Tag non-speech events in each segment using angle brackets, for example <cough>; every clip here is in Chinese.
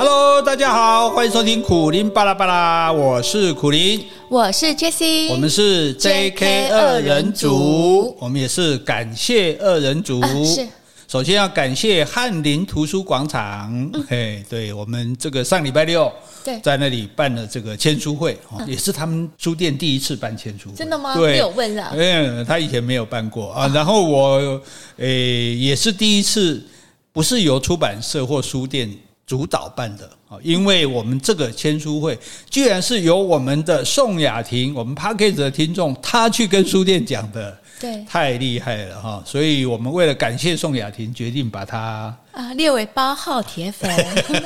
Hello，大家好，欢迎收听苦林巴拉巴拉，我是苦林，我是 Jessie，我们是 JK 二人组，我们也是感谢二人组。呃、是，首先要感谢翰林图书广场，嗯、嘿，对我们这个上礼拜六对在那里办了这个签书会，嗯、也是他们书店第一次办签书会。真的吗？对，没有问啊。嗯，他以前没有办过啊。然后我诶也是第一次，不是由出版社或书店。主导办的啊，因为我们这个签书会居然是由我们的宋雅婷，我们 Podcast 的听众，他去跟书店讲的，对，太厉害了哈！所以我们为了感谢宋雅婷，决定把他啊列为八号铁粉。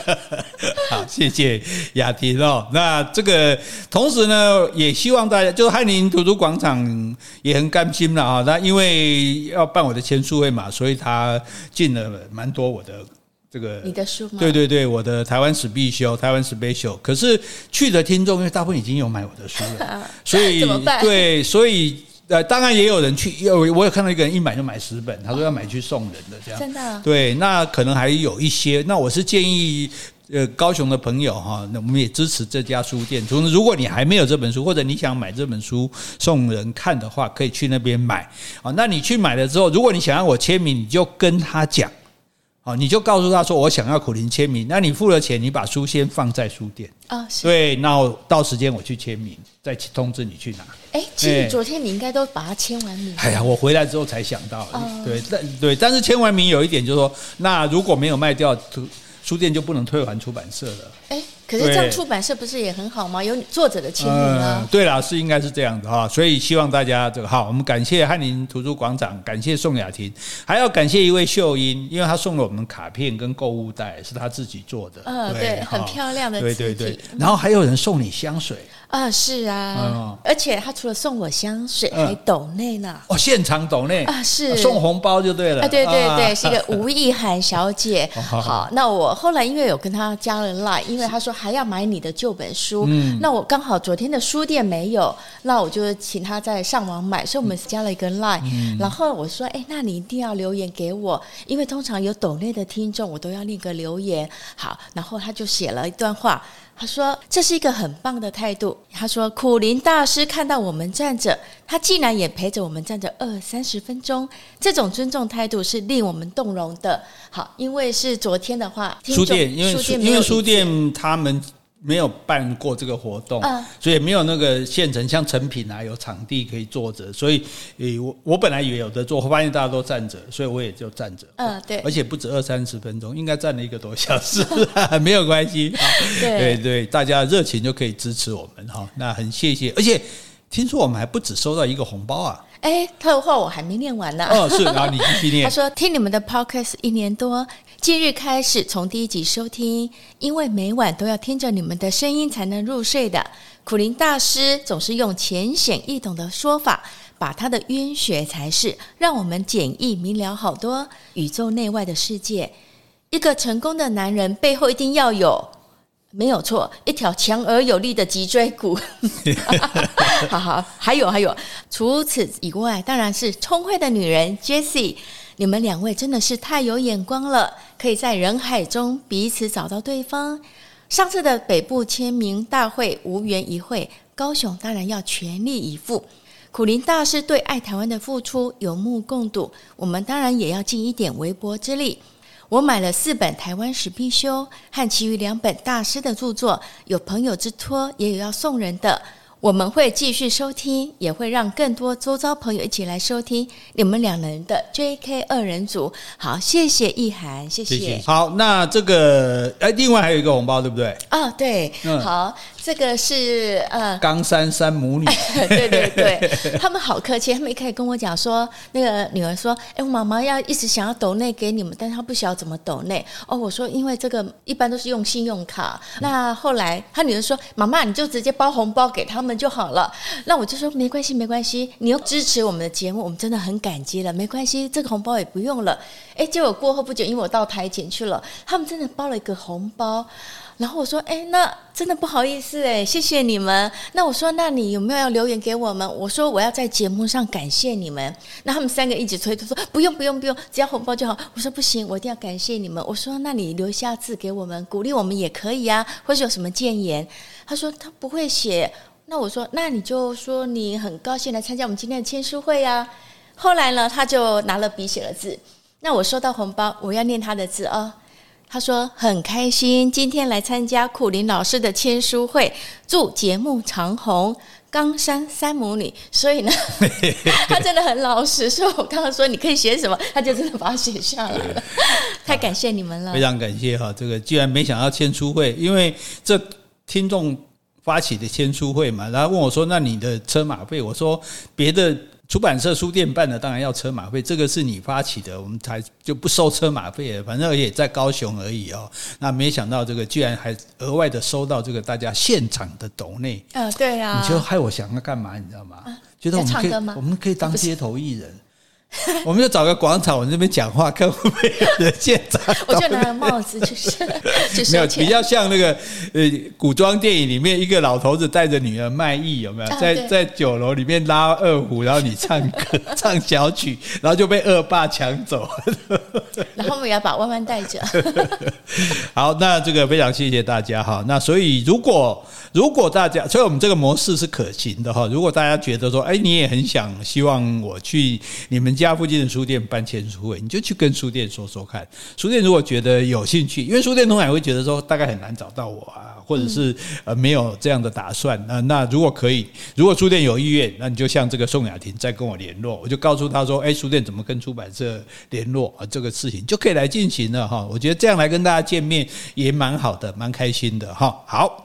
<laughs> 好，谢谢雅婷哦。那这个同时呢，也希望大家，就是翰林图书广场也很甘心了啊。那因为要办我的签书会嘛，所以他进了蛮多我的。这个你的书吗？对对对，我的台湾史必修，台湾史 special。可是去的听众，因为大部分已经有买我的书了，<laughs> 所以 <laughs> 怎么办？对，所以呃，当然也有人去，有我有看到一个人一买就买十本，他说要买去送人的这样。真的？对，那可能还有一些。那我是建议呃，高雄的朋友哈，那我们也支持这家书店。从如果你还没有这本书，或者你想买这本书送人看的话，可以去那边买。啊，那你去买了之后，如果你想要我签名，你就跟他讲。好，你就告诉他说，我想要苦苓签名。那你付了钱，你把书先放在书店啊，哦、对，那到时间我去签名，再通知你去拿。哎，其实昨天你应该都把它签完名。哎呀，我回来之后才想到，哦、对，但对，但是签完名有一点就是说，那如果没有卖掉，书店就不能退还出版社了。哎。可是这样出版社不是也很好吗？有作者的签名啊。嗯、对啦，是应该是这样的哈，所以希望大家这个好，我们感谢翰林图书广场，感谢宋雅婷，还要感谢一位秀英，因为她送了我们卡片跟购物袋，是她自己做的。嗯，对，对很漂亮的。对对对。然后还有人送你香水。啊，是啊，嗯、而且他除了送我香水，嗯、还抖内呢。哦，现场抖内啊，是送红包就对了。啊，对对对，啊、是一个吴意涵小姐。<laughs> 好，那我后来因为有跟他加了 line，因为他说还要买你的旧本书。嗯，那我刚好昨天的书店没有，那我就请他在上网买，所以我们加了一个 line。嗯，然后我说，哎，那你一定要留言给我，因为通常有抖内的听众，我都要那个留言。好，然后他就写了一段话。他说：“这是一个很棒的态度。”他说：“苦林大师看到我们站着，他竟然也陪着我们站着二三十分钟，这种尊重态度是令我们动容的。”好，因为是昨天的话，书店因为书因为书店他们。没有办过这个活动，所以也没有那个现成像成品啊，有场地可以坐着，所以诶，我我本来以为有的坐，我发现大家都站着，所以我也就站着。嗯，对，而且不止二三十分钟，应该站了一个多小时，<laughs> 没有关系。<laughs> 对对对，大家热情就可以支持我们哈，那很谢谢，而且听说我们还不止收到一个红包啊。哎，他的话我还没念完呢。哦，是，然后你继续 <laughs> 念。他说：“听你们的 podcast 一年多，今日开始从第一集收听，因为每晚都要听着你们的声音才能入睡的。苦林大师总是用浅显易懂的说法，把他的渊学才是让我们简易明了好多宇宙内外的世界。一个成功的男人背后一定要有。”没有错，一条强而有力的脊椎骨。<laughs> 好好，还有还有，除此以外，当然是聪慧的女人 Jessie。你们两位真的是太有眼光了，可以在人海中彼此找到对方。上次的北部签名大会无缘一会，高雄当然要全力以赴。苦苓大师对爱台湾的付出有目共睹，我们当然也要尽一点微薄之力。我买了四本台湾史必修和其余两本大师的著作，有朋友之托，也有要送人的。我们会继续收听，也会让更多周遭朋友一起来收听你们两人的 JK 二人组。好，谢谢意涵，谢谢。好，那这个哎，另外还有一个红包，对不对？啊、哦，对，嗯、好。这个是呃，冈山山母女，<laughs> 对对对，他们好客气，他们一开始跟我讲说，那个女儿说，哎，我妈妈要一直想要抖内给你们，但是她不晓得怎么抖内。哦，我说因为这个一般都是用信用卡。那后来她女儿说，妈妈你就直接包红包给他们就好了。那我就说没关系没关系，你又支持我们的节目，我们真的很感激了。没关系，这个红包也不用了。哎，结果过后不久，因为我到台前去了，他们真的包了一个红包。然后我说：“哎，那真的不好意思哎，谢谢你们。那我说，那你有没有要留言给我们？我说我要在节目上感谢你们。那他们三个一起催，他说不用不用不用，只要红包就好。我说不行，我一定要感谢你们。我说，那你留下字给我们，鼓励我们也可以啊，或者有什么建言？他说他不会写。那我说，那你就说你很高兴来参加我们今天的签书会啊。后来呢，他就拿了笔写了字。那我收到红包，我要念他的字哦。他说很开心今天来参加苦林老师的签书会，祝节目长红。冈山三母女，所以呢，<laughs> 他真的很老实。所以我刚刚说你可以写什么，他就真的把它写下来了。<laughs> 太感谢你们了，非常感谢哈。这个既然没想到签书会，因为这听众发起的签书会嘛，然后问我说：“那你的车马费？”我说：“别的。”出版社、书店办的当然要车马费，这个是你发起的，我们才就不收车马费了。反正也在高雄而已哦。那没想到这个居然还额外的收到这个大家现场的抖内，嗯，对啊，你就害我想要干嘛？你知道吗？觉得我们可以，我们可以当街头艺人。<laughs> 我们就找个广场，我们这边讲话，看会不会有人现场。<laughs> 我就拿个帽子，就是就是没有比较像那个呃古装电影里面一个老头子带着女儿卖艺，有没有？在在酒楼里面拉二胡，然后你唱歌 <laughs> 唱小曲，然后就被恶霸抢走。然后我们也要把弯弯带着。好，那这个非常谢谢大家哈。那所以如果如果大家，所以我们这个模式是可行的哈。如果大家觉得说，哎，你也很想希望我去你们家。家附近的书店办签书会，你就去跟书店说说看。书店如果觉得有兴趣，因为书店通常会觉得说大概很难找到我啊，或者是呃没有这样的打算。那那如果可以，如果书店有意愿，那你就像这个宋雅婷再跟我联络，我就告诉他说，哎，书店怎么跟出版社联络啊？这个事情就可以来进行了哈。我觉得这样来跟大家见面也蛮好的，蛮开心的哈。好。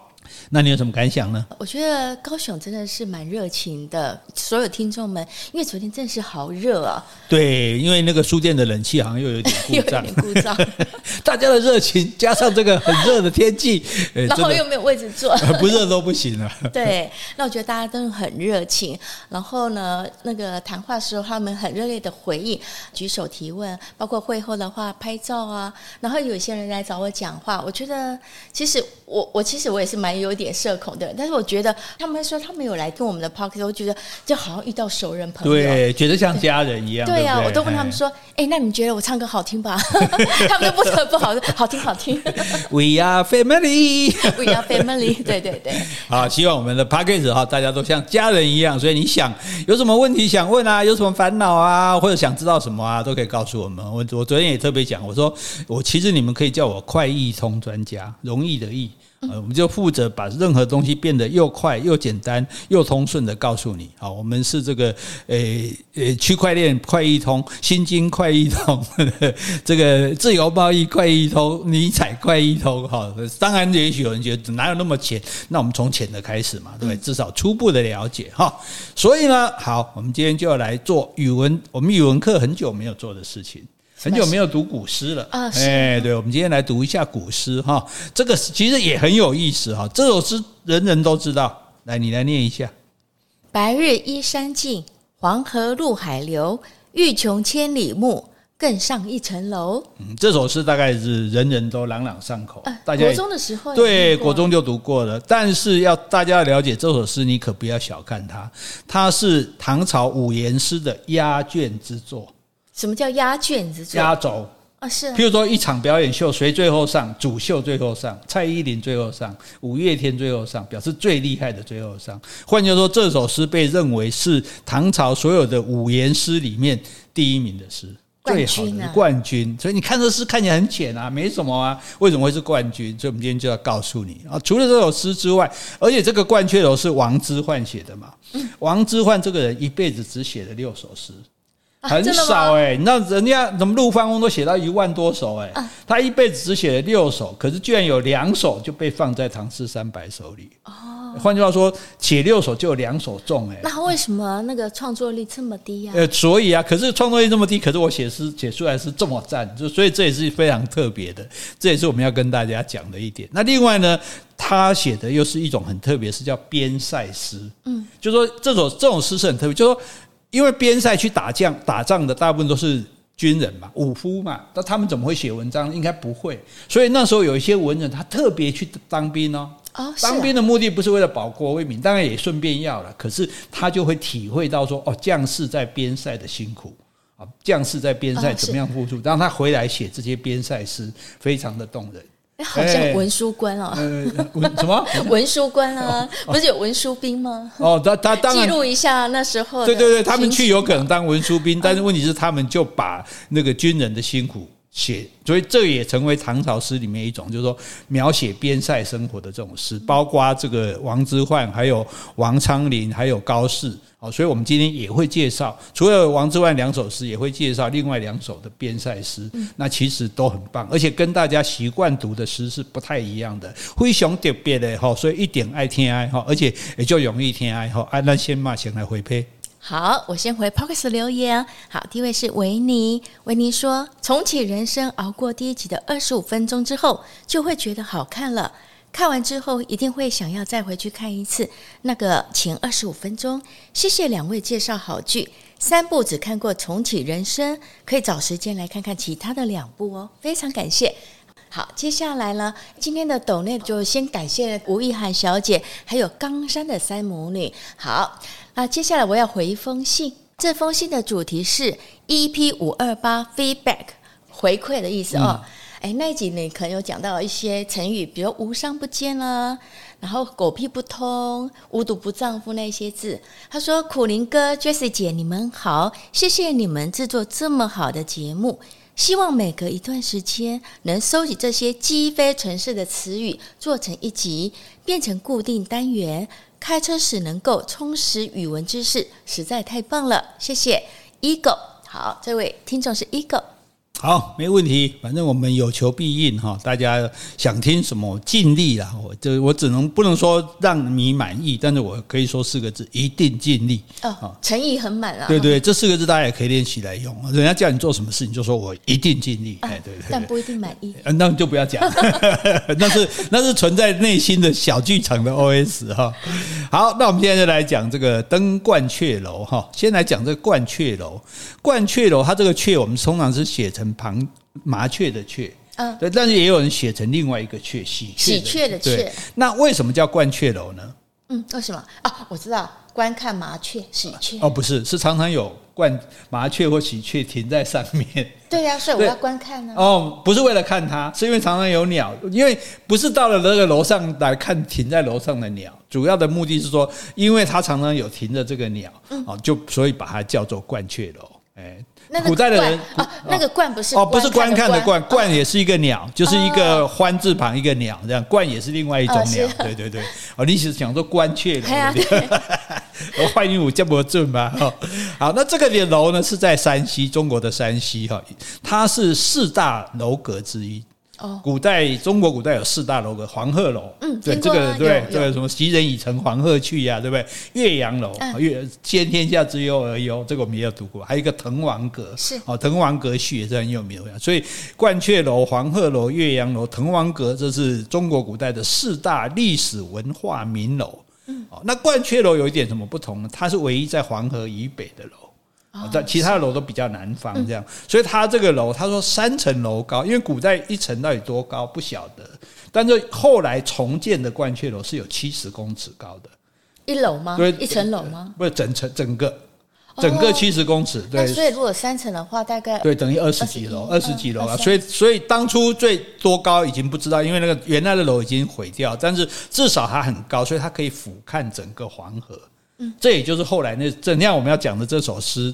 那你有什么感想呢？我觉得高雄真的是蛮热情的，所有听众们，因为昨天真的是好热啊。对，因为那个书店的冷气好像又有点故障，<laughs> 有点故障。<laughs> 大家的热情加上这个很热的天气，然后又没有位置坐，<laughs> 不热都不行了。对，那我觉得大家都很热情。然后呢，那个谈话时候他们很热烈的回应，举手提问，包括会后的话拍照啊。然后有些人来找我讲话，我觉得其实我我其实我也是蛮有。点社恐的，但是我觉得他们说他们有来跟我们的 podcast，我觉得就好像遇到熟人朋友，对，觉得像家人一样。对呀、啊，我都问他们说，哎，那你觉得我唱歌好听吧？<laughs> 他们都不说不好，好听好听。<laughs> We are family，We <laughs> are family。对对对。好，希望我们的 podcast 哈，大家都像家人一样。所以你想有什么问题想问啊，有什么烦恼啊，或者想知道什么啊，都可以告诉我们。我我昨天也特别讲，我说我其实你们可以叫我快易通专家，容易的易。呃，我们就负责把任何东西变得又快又简单又通顺的告诉你。好，我们是这个诶诶区块链快易通、新金快易通、<laughs> 这个自由贸易快易通、尼采快易通。哈，当然也许有人觉得哪有那么浅？那我们从浅的开始嘛，对不对？至少初步的了解哈。所以呢，好，我们今天就要来做语文，我们语文课很久没有做的事情。很久没有读古诗了啊！哎，对，我们今天来读一下古诗哈。这个其实也很有意思哈。这首诗人人都知道，来，你来念一下：“白日依山尽，黄河入海流。欲穷千里目，更上一层楼。”嗯，这首诗大概是人人都朗朗上口。大家国中的时候对国中就读过了，但是要大家要了解这首诗，你可不要小看它，它是唐朝五言诗的压卷之作。什么叫压卷子？压轴啊，是。譬如说一场表演秀，谁最后上？主秀最后上，蔡依林最后上，五月天最后上，表示最厉害的最后上。换句话说，这首诗被认为是唐朝所有的五言诗里面第一名的诗，最好的冠军。所以你看这诗看起来很浅啊，没什么啊，为什么会是冠军？所以我们今天就要告诉你啊，除了这首诗之外，而且这个冠军楼是王之涣写的嘛。王之涣这个人一辈子只写了六首诗。<laughs> 很少哎、欸，你知道人家怎么陆放翁都写到一万多首哎、欸，他一辈子只写了六首，可是居然有两首就被放在唐诗三百首里。哦，换句话说，写六首就有两首中哎、欸。那为什么那个创作力这么低呀？呃，所以啊，可是创作力这么低，可是我写诗写出来是这么赞，就所以这也是非常特别的，这也是我们要跟大家讲的一点。那另外呢，他写的又是一种很特别，是叫边塞诗。嗯，就说这首这种诗是很特别，就说。因为边塞去打仗，打仗的大部分都是军人嘛，武夫嘛，那他们怎么会写文章？应该不会。所以那时候有一些文人，他特别去当兵哦。哦，当兵的目的不是为了保国为民，当然也顺便要了。可是他就会体会到说，哦，将士在边塞的辛苦啊，将士在边塞怎么样付出，让他回来写这些边塞诗，非常的动人。哎，好像文书官哦，呃，什么 <laughs> 文书官啊？不是有文书兵吗？哦，他他当然记录一下那时候。对对对，他们去有可能当文书兵，但是问题是他们就把那个军人的辛苦写，所以这也成为唐朝诗里面一种，就是说描写边塞生活的这种诗，包括这个王之涣，还有王昌龄，还有高适。好，所以我们今天也会介绍，除了王之涣两首诗，也会介绍另外两首的边塞诗。那其实都很棒，而且跟大家习惯读的诗是不太一样的，非常特别的哈。所以一点爱听爱哈，而且也就容易听爱哈。啊，那先嘛，先来回配。好，我先回 Podcast 留言。好，第一位是维尼，维尼说：重启人生，熬过第一集的二十五分钟之后，就会觉得好看了。看完之后，一定会想要再回去看一次那个前二十五分钟。谢谢两位介绍好剧，三部只看过《重启人生》，可以找时间来看看其他的两部哦。非常感谢。好，接下来呢，今天的抖内就先感谢吴意涵小姐，还有冈山的三母女。好，那接下来我要回一封信，这封信的主题是 EP 五二八 feedback 回馈的意思哦。哎，那集你可能有讲到一些成语，比如“无商不奸”啦，然后“狗屁不通”、“无毒不丈夫”那些字。他说：“苦苓哥、Jessie 姐，你们好，谢谢你们制作这么好的节目。希望每隔一段时间能收集这些积非成是的词语，做成一集，变成固定单元。开车时能够充实语文知识，实在太棒了。谢谢，Ego。好，这位听众是 Ego。好，没问题。反正我们有求必应哈，大家想听什么，尽力啦。我就我只能不能说让你满意，但是我可以说四个字：一定尽力。哦，诚意很满啊。对对，这四个字大家也可以练习来用。人家叫你做什么事，你就说我一定尽力。哎，对对，但不一定满意。那就不要讲，那 <laughs> 是那是存在内心的小剧场的 OS 哈。好，那我们现在就来讲这个登鹳雀楼哈。先来讲这个鹳雀楼，鹳雀楼它这个雀，我们通常是写成。旁麻雀的雀，嗯，对，但是也有人写成另外一个雀，喜喜鹊的雀。那为什么叫鹳雀楼呢？嗯，为什么啊？我知道，观看麻雀、喜鹊。哦，不是，是常常有鹳麻雀或喜鹊停在上面。对呀、啊，所以我要观看呢。哦，不是为了看它，是因为常常有鸟，因为不是到了那个楼上来看停在楼上的鸟，主要的目的是说，因为它常常有停着这个鸟，嗯哦，就所以把它叫做鹳雀楼。哎。古代的人啊，那个鹳不是哦，不是观看的鹳，鹳也是一个鸟，就是一个欢字旁一个鸟，这样鹳也是另外一种鸟，对对对。哦，你是想说关雀楼？我欢迎我这么正吧？哈，<laughs> 好，那这个的楼呢是在山西，中国的山西哈，它是四大楼阁之一。哦，古代中国古代有四大楼阁，黄鹤楼，嗯，对这个对这个什么袭人已乘黄鹤去呀，对不对？岳阳楼，岳先天下之忧而忧，这个我们也有读过。还有一个滕王阁，是哦，滕王阁序也是很有名的。所以鹳雀楼、黄鹤楼、岳阳楼、滕王阁，这是中国古代的四大历史文化名楼。嗯，哦，那鹳雀楼有一点什么不同呢？它是唯一在黄河以北的楼。在其他的楼都比较南方这样，所以它这个楼，他说三层楼高，因为古代一层到底多高不晓得，但是后来重建的鹳雀楼是有七十公尺高的，一楼吗？对，一层楼吗？不是整层整个，整个七十公尺。对，所以如果三层的话，大概对等于二十几楼，二十几楼啊。所以所以当初最多高已经不知道，因为那个原来的楼已经毁掉，但是至少它很高，所以它可以俯瞰整个黄河。嗯，这也就是后来那怎样我们要讲的这首诗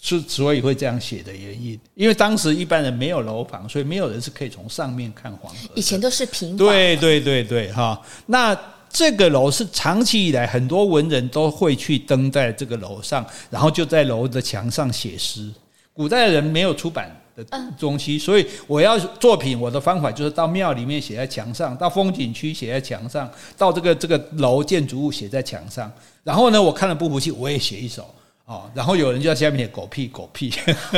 是所以会这样写的原因，因为当时一般人没有楼房，所以没有人是可以从上面看黄河。以前都是平房。对对对对，哈。那这个楼是长期以来很多文人都会去登在这个楼上，然后就在楼的墙上写诗。古代的人没有出版的东西，所以我要作品，我的方法就是到庙里面写在墙上，到风景区写在墙上，到这个这个楼建筑物写在墙上。然后呢，我看了不服气，我也写一首。哦，然后有人就在下面写狗屁狗屁，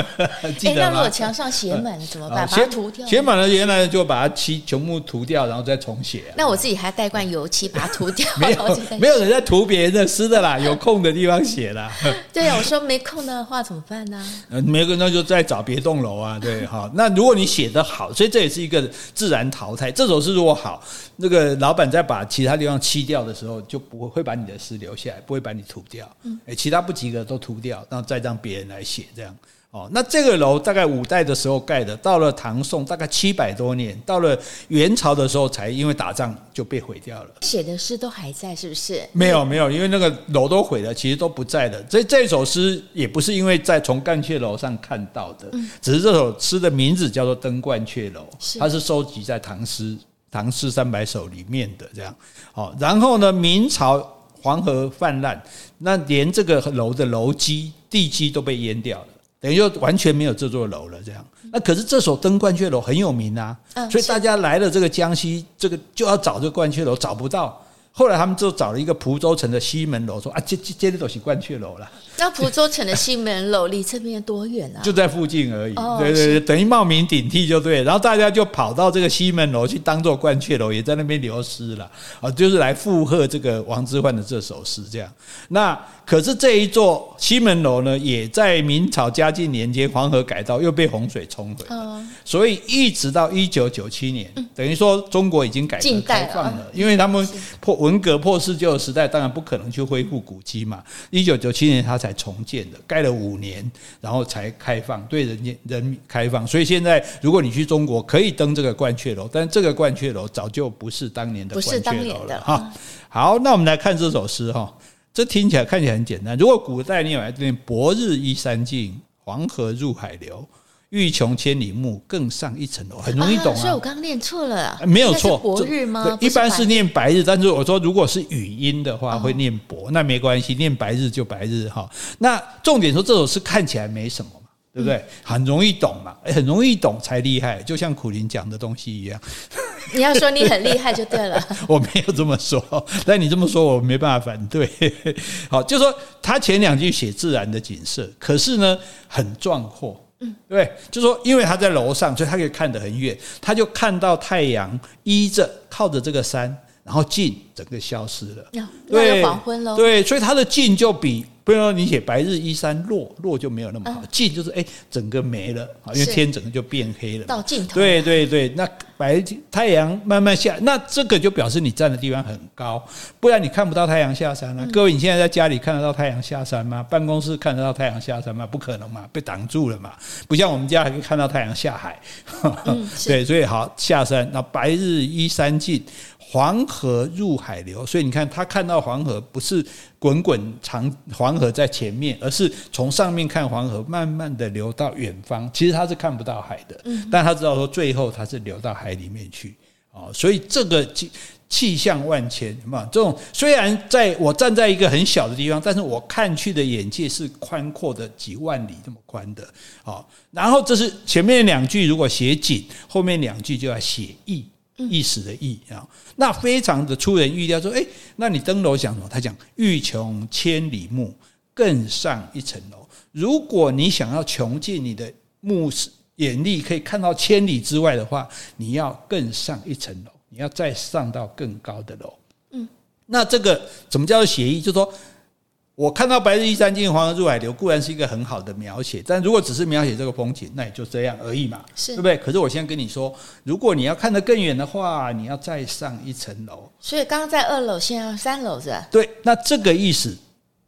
<laughs> 记得吗？那如果墙上写满了怎么办？把它涂掉。写满了，原来就把它漆全部涂掉，然后再重写。<laughs> 那我自己还带罐油漆把它涂掉。<laughs> 没有，没有人在涂别人的诗的啦，有空的地方写啦。对啊，我说没空的话怎么办呢？呃，没空那就再找别栋楼啊。对，好，那如果你写的好，所以这也是一个自然淘汰。这首诗如果好，那个老板在把其他地方漆掉的时候，就不会把你的诗留下来，不会把你涂掉。嗯，哎，其他不及格都。涂掉，然后再让别人来写，这样哦。那这个楼大概五代的时候盖的，到了唐宋大概七百多年，到了元朝的时候才因为打仗就被毁掉了。写的诗都还在，是不是？没有没有，因为那个楼都毁了，其实都不在的。这这首诗也不是因为在从鹳雀楼上看到的，只是这首诗的名字叫做《登鹳雀楼》，它是收集在唐诗《唐诗三百首》里面的这样。哦，然后呢，明朝。黄河泛滥，那连这个楼的楼基、地基都被淹掉了，等于就完全没有这座楼了。这样，那可是这所登鹳雀楼很有名啊，所以大家来了这个江西，这个就要找这个鸳雀楼，找不到。后来他们就找了一个蒲州城的西门楼，说啊，这这这里都是鹳雀楼了。那蒲州城的西门楼离这边多远啊？就在附近而已。对对对，等于冒名顶替就对。然后大家就跑到这个西门楼去当做鹳雀楼，也在那边流失了啊，就是来附和这个王之涣的这首诗这样。那可是这一座西门楼呢，也在明朝嘉靖年间黄河改道又被洪水冲毁了。所以一直到一九九七年，等于说中国已经改革开放了，因为他们破文革破四旧的时代，当然不可能去恢复古迹嘛。一九九七年它才重建的，盖了五年，然后才开放，对人家人民开放。所以现在如果你去中国，可以登这个鹳雀楼，但这个鹳雀楼早就不是当年的鹳雀楼了哈。好，那我们来看这首诗哈，这听起来看起来很简单。如果古代你有来念“白日依山尽，黄河入海流”。欲穷千里目，更上一层楼，很容易懂啊。所以我刚刚念错了，没有错。白日吗？一般是念白日，但是我说如果是语音的话，会念白，那没关系，念白日就白日哈。那重点说这首诗看起来没什么嘛，对不对？很容易懂嘛，很容易懂才厉害。就像苦林讲的东西一样。你要说你很厉害就对了。<laughs> 我没有这么说，但你这么说我没办法反对。<laughs> 好，就说他前两句写自然的景色，可是呢很壮阔。嗯，对，就说因为他在楼上，所以他可以看得很远，他就看到太阳依着靠着这个山，然后尽整个消失了，对，黄昏了，对，所以他的尽就比。不然你写白日依山落，落就没有那么好。尽就是哎，整个没了，因为天整个就变黑了。到尽头。对对对，那白太阳慢慢下，那这个就表示你站的地方很高，不然你看不到太阳下山了。各位，你现在在家里看得到太阳下山吗？办公室看得到太阳下山吗？不可能嘛，被挡住了嘛。不像我们家还可以看到太阳下海。<laughs> 对，所以好下山，那白日依山尽。黄河入海流，所以你看他看到黄河不是滚滚长黄河在前面，而是从上面看黄河慢慢的流到远方。其实他是看不到海的，但他知道说最后他是流到海里面去啊。所以这个气气象万千嘛，这种虽然在我站在一个很小的地方，但是我看去的眼界是宽阔的几万里这么宽的啊。然后这是前面两句如果写景，后面两句就要写意。意思的意啊，那非常的出人意料。说，诶，那你登楼想什么？他讲欲穷千里目，更上一层楼。如果你想要穷尽你的目视眼力，可以看到千里之外的话，你要更上一层楼，你要再上到更高的楼。嗯，那这个怎么叫做协议？就是说。我看到白日依山尽，黄河入海流，固然是一个很好的描写，但如果只是描写这个风景，那也就这样而已嘛，是对不对？可是我现在跟你说，如果你要看得更远的话，你要再上一层楼。所以刚刚在二楼，现在要三楼是吧？对，那这个意思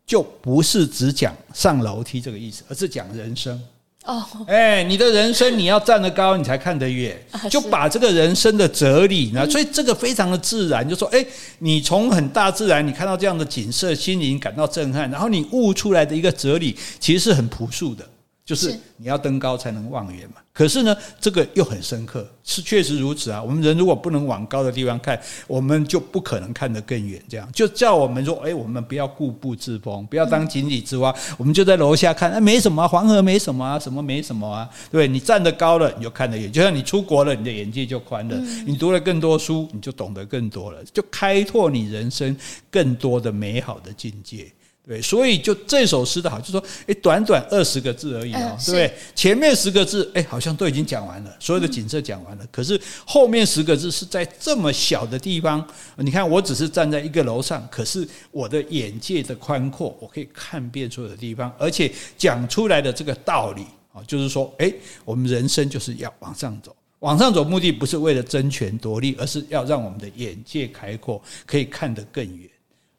就不是只讲上楼梯这个意思，而是讲人生。哦，哎，你的人生你要站得高，你才看得远，就把这个人生的哲理呢，所以这个非常的自然，就说，哎，你从很大自然你看到这样的景色，心灵感到震撼，然后你悟出来的一个哲理，其实是很朴素的，就是你要登高才能望远嘛。可是呢，这个又很深刻，是确实如此啊。我们人如果不能往高的地方看，我们就不可能看得更远。这样就叫我们说，哎，我们不要固步自封，不要当井底之蛙。我们就在楼下看，哎，没什么，黄河没什么啊，什么没什么啊。对，你站得高了，你就看得远。就像你出国了，你的眼界就宽了。你读了更多书，你就懂得更多了，就开拓你人生更多的美好的境界。对，所以就这首诗的好，就是说，哎，短短二十个字而已哦，呃、对不对？前面十个字，哎，好像都已经讲完了，所有的景色讲完了。嗯、可是后面十个字是在这么小的地方，你看，我只是站在一个楼上，可是我的眼界的宽阔，我可以看遍所有的地方，而且讲出来的这个道理啊，就是说，哎，我们人生就是要往上走，往上走目的不是为了争权夺利，而是要让我们的眼界开阔，可以看得更远。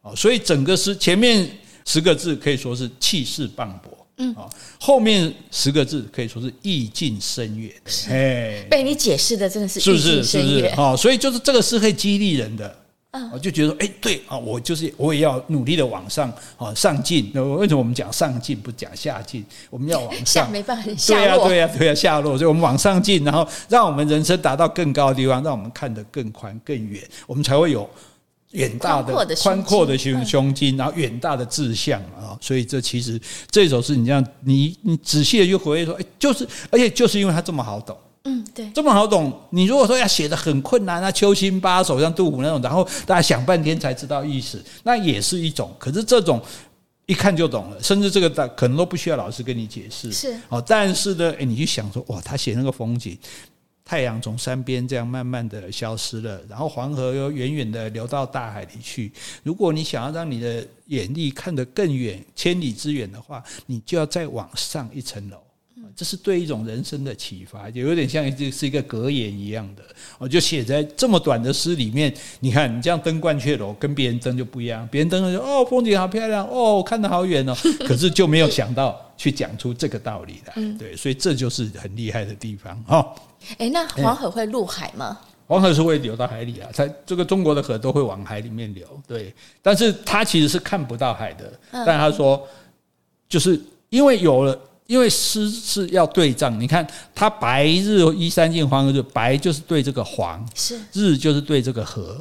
哦，所以整个诗前面。十个字可以说是气势磅礴，嗯，后面十个字可以说是意境深远，哎，被你解释的真的是是不是是不是？啊，所以就是这个是会激励人的，嗯，我就觉得说，哎，对啊，我就是我也要努力的往上啊上进。那为什么我们讲上进不讲下进？我们要往上，<laughs> 下没办法，对呀对呀对呀，下落，所以我们往上进，然后让我们人生达到更高的地方，让我们看得更宽更远，我们才会有。远大的宽阔的胸胸襟，然后远大的志向啊，所以这其实这首诗，你这样你你仔细的去回忆说，哎，就是，而且就是因为它这么好懂，嗯，对，这么好懂。你如果说要写的很困难啊，秋兴八首像杜甫那种，然后大家想半天才知道意思，那也是一种。可是这种一看就懂了，甚至这个大可能都不需要老师跟你解释，是哦。但是呢，哎，你去想说，哇，他写那个风景。太阳从山边这样慢慢的消失了，然后黄河又远远的流到大海里去。如果你想要让你的眼力看得更远，千里之远的话，你就要再往上一层楼。这是对一种人生的启发，就有点像这是一个格言一样的。我就写在这么短的诗里面，你看你这样登鹳雀楼，跟别人登就不一样。别人登了就哦，风景好漂亮哦，看得好远哦，可是就没有想到去讲出这个道理来。对，所以这就是很厉害的地方哈。哎，那黄河会入海吗？黄河是会流到海里啊，它这个中国的河都会往海里面流，对。但是它其实是看不到海的。但他说，就是因为有了，因为诗是要对仗。你看，它白日依山尽，黄河就白就是对这个黄，是日就是对这个河。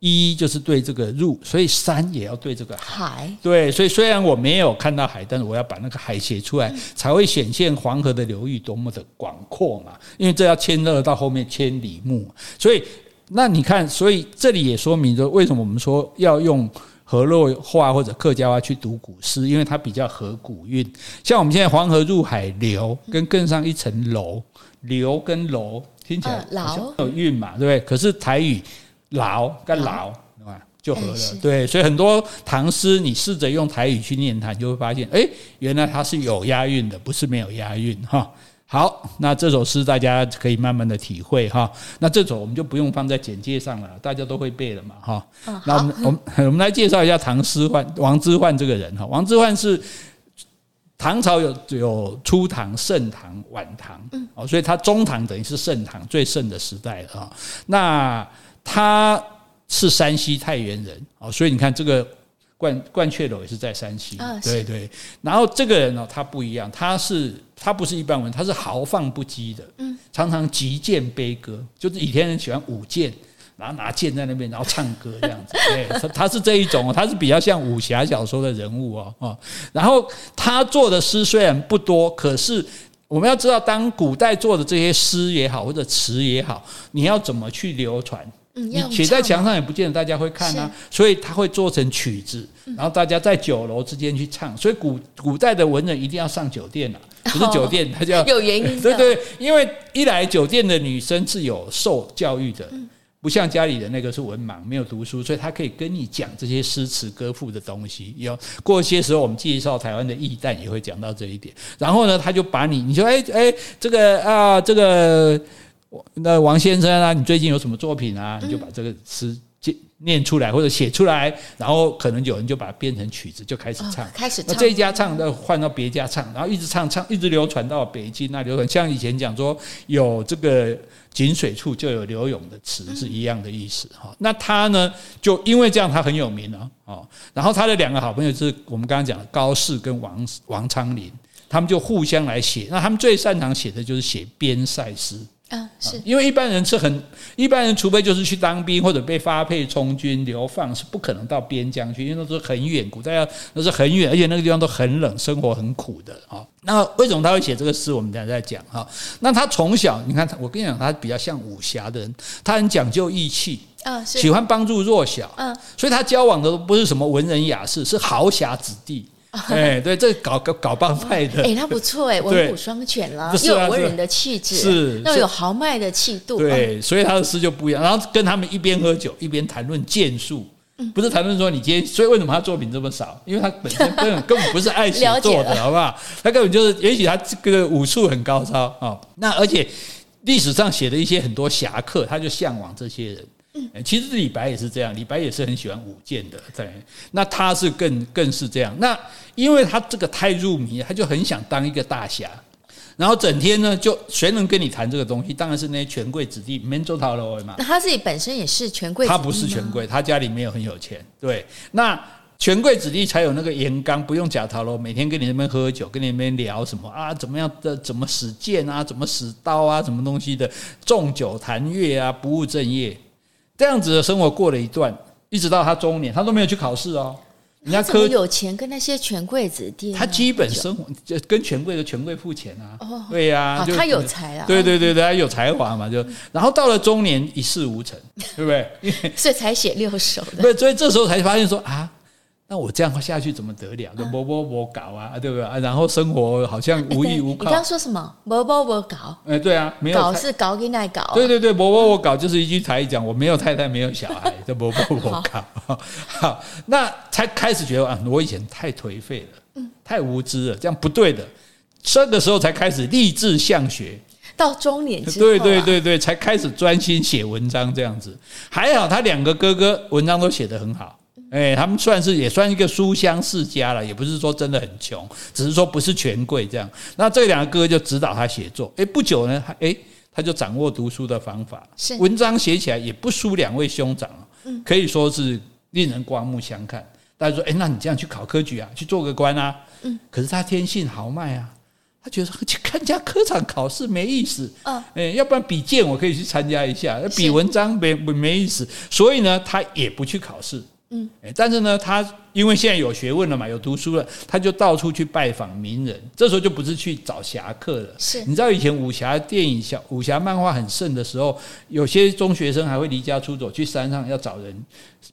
一就是对这个入，所以山也要对这个海。海对，所以虽然我没有看到海，但是我要把那个海写出来，嗯、才会显现黄河的流域多么的广阔嘛。因为这要牵涉到后面千里目，所以那你看，所以这里也说明着为什么我们说要用河洛话或者客家话去读古诗，因为它比较合古韵。像我们现在黄河入海流，跟更上一层楼，流跟楼听起来好像有韵嘛，对不对？可是台语。老跟老，对吧？就合了。对，所以很多唐诗，你试着用台语去念它，你就会发现，哎，原来它是有押韵的，不是没有押韵哈。好，那这首诗大家可以慢慢的体会哈。那这首我们就不用放在简介上了，大家都会背了嘛哈。那我们我们 <laughs> 我们来介绍一下唐诗宦王之涣这个人哈。王之涣是唐朝有有初唐、盛唐、晚唐，哦，所以他中唐等于是盛唐最盛的时代哈。那他是山西太原人哦，所以你看这个冠冠雀楼也是在山西，对对。然后这个人呢，他不一样，他是他不是一般文，他是豪放不羁的，嗯，常常击剑悲歌，就是以前人喜欢舞剑，然后拿剑在那边，然后唱歌这样子。<laughs> 对，他他是这一种，他是比较像武侠小说的人物哦哦。然后他做的诗虽然不多，可是我们要知道，当古代做的这些诗也好，或者词也好，你要怎么去流传？你写在墙上也不见得大家会看啊，所以他会做成曲子，然后大家在酒楼之间去唱。所以古古代的文人一定要上酒店啊，不是酒店，他叫有原因。<laughs> 对对，因为一来酒店的女生是有受教育的，不像家里的那个是文盲，没有读书，所以他可以跟你讲这些诗词歌赋的东西。有过些时候，我们介绍台湾的艺旦也会讲到这一点。然后呢，他就把你，你说，哎哎，这个啊，这个。那王先生啊，你最近有什么作品啊？你就把这个词念出来或者写出来，然后可能有人就把它编成曲子，就开始唱。开始唱。那这一家唱，再换到别家唱，然后一直唱唱，一直流传到北京那流传。像以前讲说有这个井水处就有柳永的词是一样的意思哈。那他呢，就因为这样他很有名啊。哦，然后他的两个好朋友就是我们刚刚讲的高适跟王王昌龄，他们就互相来写。那他们最擅长写的就是写边塞诗。啊，是因为一般人是很一般人，除非就是去当兵或者被发配充军流放，是不可能到边疆去，因为那是很远，古代要那是很远，而且那个地方都很冷，生活很苦的啊。那为什么他会写这个诗？我们等下再讲哈。那他从小，你看，我跟你讲，他比较像武侠的人，他很讲究义气，嗯，喜欢帮助弱小，嗯，所以他交往的都不是什么文人雅士，是豪侠子弟。<laughs> 哎，对，这搞搞搞帮派的，哎，他不错哎，文武双全啦，又有文人的气质，是又有豪迈的气度，对，所以他的诗就不一样。然后跟他们一边喝酒一边谈论剑术，不是谈论说你今天，所以为什么他作品这么少？因为他本身根本根本不是爱写作的，好不好？他根本就是，也许他这个武术很高超啊。那而且历史上写的一些很多侠客，他就向往这些人。嗯，其实李白也是这样，李白也是很喜欢舞剑的，对。那他是更更是这样。那因为他这个太入迷，他就很想当一个大侠，然后整天呢，就谁能跟你谈这个东西？当然是那些权贵子弟，门州讨了嘛。那他自己本身也是权贵，他不是权贵，他家里没有很有钱。对，那权贵子弟才有那个盐缸，不用假桃楼，每天跟你那边喝酒，跟你那边聊什么啊？怎么样的？怎么使剑啊？怎么使刀啊？什么东西的？纵酒谈乐啊，不务正业。这样子的生活过了一段，一直到他中年，他都没有去考试哦。人家科有钱，跟那些权贵子弟，他基本生活就跟权贵的权贵付钱啊。哦，对呀、啊，他有才啊。对对对对，他有才华嘛，就然后到了中年一事无成，对不对？<laughs> 所以才写六首的。对，所以这时候才发现说啊。那我这样下去怎么得了？就摸摸摸搞啊，对不对？然后生活好像无依无靠。你刚说什么？摸摸摸搞？哎，对啊，没有搞是搞给爱搞。对对对，摸摸摸搞就是一句台语讲，我没有太太，没有小孩，<laughs> 就摸摸摸搞。<laughs> 好，那才开始觉得啊，我以前太颓废了，嗯，太无知了，这样不对的。这个时候才开始立志向学，到中年之后，对对对对，才开始专心写文章这样子。还好他两个哥哥文章都写得很好。哎，他们算是也算一个书香世家了，也不是说真的很穷，只是说不是权贵这样。那这两个哥哥就指导他写作。哎，不久呢，哎，他就掌握读书的方法，是文章写起来也不输两位兄长，可以说是令人刮目相看。大家说，哎，那你这样去考科举啊，去做个官啊？嗯。可是他天性豪迈啊，他觉得去参加科场考试没意思。嗯。哎，要不然比剑我可以去参加一下，比文章没没意思。所以呢，他也不去考试。嗯，但是呢，他因为现在有学问了嘛，有读书了，他就到处去拜访名人。这时候就不是去找侠客了。是，你知道以前武侠电影、小武侠漫画很盛的时候，有些中学生还会离家出走去山上要找人。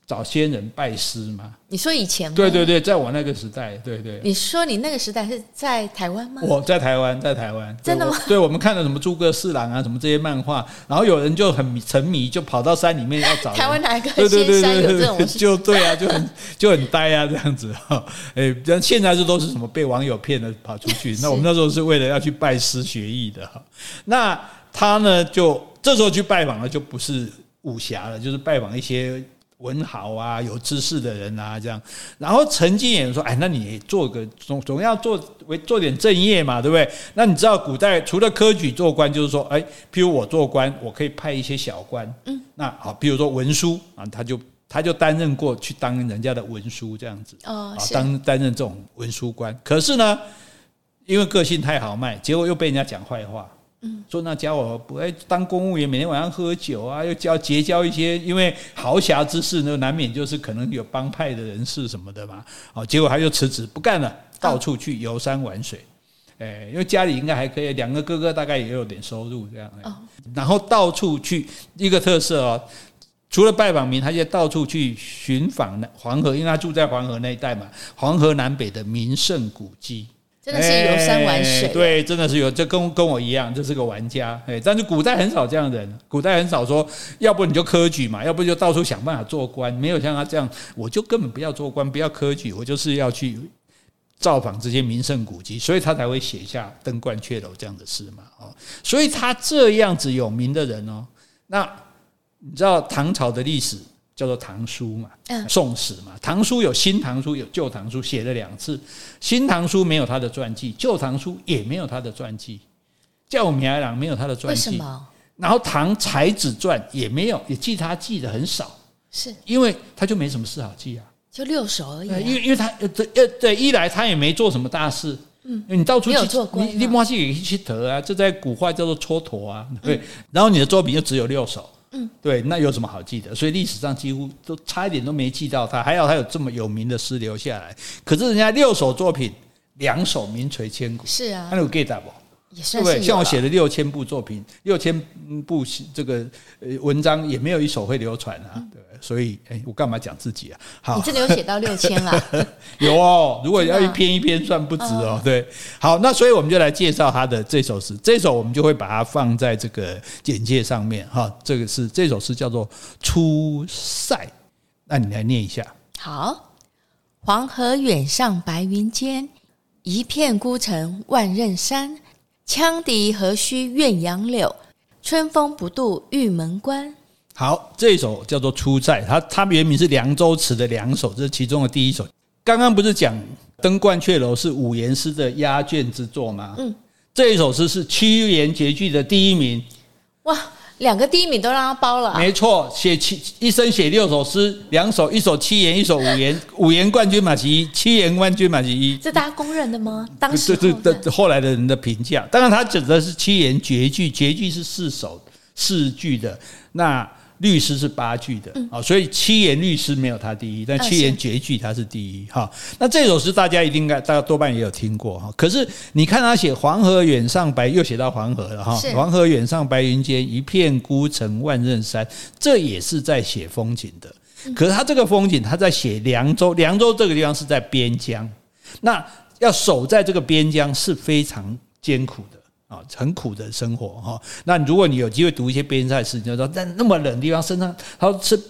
找仙人拜师吗？你说以前吗？对对对，在我那个时代，对对。你说你那个时代是在台湾吗？我在台湾，在台湾。真的吗？对，我们看了什么诸葛四郎啊，什么这些漫画，然后有人就很沉迷，就跑到山里面要找。<laughs> 台湾哪一个仙山有这种？就对啊，就很就很呆啊，这样子哈。哎，现在这都是什么被网友骗的跑出去？那我们那时候是为了要去拜师学艺的哈。那他呢，就这时候去拜访了，就不是武侠了，就是拜访一些。文豪啊，有知识的人啊，这样，然后曾经也说，哎，那你做个总总要做为做点正业嘛，对不对？那你知道古代除了科举做官，就是说，哎，譬如我做官，我可以派一些小官，嗯，那好，比如说文书啊，他就他就担任过去当人家的文书这样子，哦，啊，当担任这种文书官。可是呢，因为个性太豪迈，结果又被人家讲坏话。嗯，说那家伙不爱当公务员，每天晚上喝酒啊，又交结交一些因为豪侠之士，那难免就是可能有帮派的人士什么的嘛。哦，结果他就辞职不干了，到处去游山玩水。哎，因为家里应该还可以，两个哥哥大概也有点收入这样。哦，然后到处去一个特色哦，除了拜访名，他就到处去寻访黄河，因为他住在黄河那一带嘛，黄河南北的名胜古迹。真的是游山玩水，对，真的是有，这跟跟我一样，这是个玩家。哎，但是古代很少这样的人，古代很少说，要不你就科举嘛，要不就到处想办法做官，没有像他这样，我就根本不要做官，不要科举，我就是要去造访这些名胜古迹，所以他才会写下《登鹳雀楼》这样的诗嘛。哦，所以他这样子有名的人哦，那你知道唐朝的历史？叫做唐书嘛，宋史嘛。唐书有新唐书，有旧唐书，写了两次。新唐书没有他的传记，旧唐书也没有他的传记。叫我米埃朗没有他的传记。为什么？然后唐才子传也没有，也记他记得很少。是因为他就没什么事好记啊，就六首而已、啊。因为因为他一来他也没做什么大事。嗯，你到处去，你你莫去去得啊，这在古话叫做蹉跎啊。对，嗯、然后你的作品就只有六首。嗯，对，那有什么好记的？所以历史上几乎都差一点都没记到他，还好他有这么有名的诗留下来。可是人家六首作品，两首名垂千古。是啊，那有 get 不？也算是对，像我写了六千部作品，六千部这个呃文章，也没有一首会流传啊。对，所以哎，我干嘛讲自己啊？好，你真的有写到六千了？<laughs> 有哦，如果要一篇一篇算不止哦。对，好，那所以我们就来介绍他的这首诗，这首我们就会把它放在这个简介上面哈。这个是这首诗叫做《出塞》，那你来念一下。好，黄河远上白云间，一片孤城万仞山。羌笛何须怨杨柳，春风不度玉门关。好，这一首叫做《出塞》，它它原名是凉州词的两首，这是其中的第一首。刚刚不是讲《登鹳雀楼》是五言诗的压卷之作吗？嗯，这一首诗是七言绝句的第一名。哇！两个第一名都让他包了，没错，写七一生写六首诗，两首一首七言，一首五言，<laughs> 五言冠军马其一，七言冠军马其一，这大家公认的吗？当时对对对，后来的人的评价，当然他指的是七言绝句，绝句是四首四句的那。律诗是八句的啊，所以七言律诗没有他第一，但七言绝句他是第一哈。那这首诗大家一定该，大家多半也有听过哈。可是你看他写“黄河远上白”，又写到黄河了哈。黄河远上白云间，一片孤城万仞山，这也是在写风景的。可是他这个风景，他在写凉州，凉州这个地方是在边疆，那要守在这个边疆是非常艰苦的。啊，很苦的生活哈。那如果你有机会读一些边塞诗，你就说在那么冷的地方，身上他说身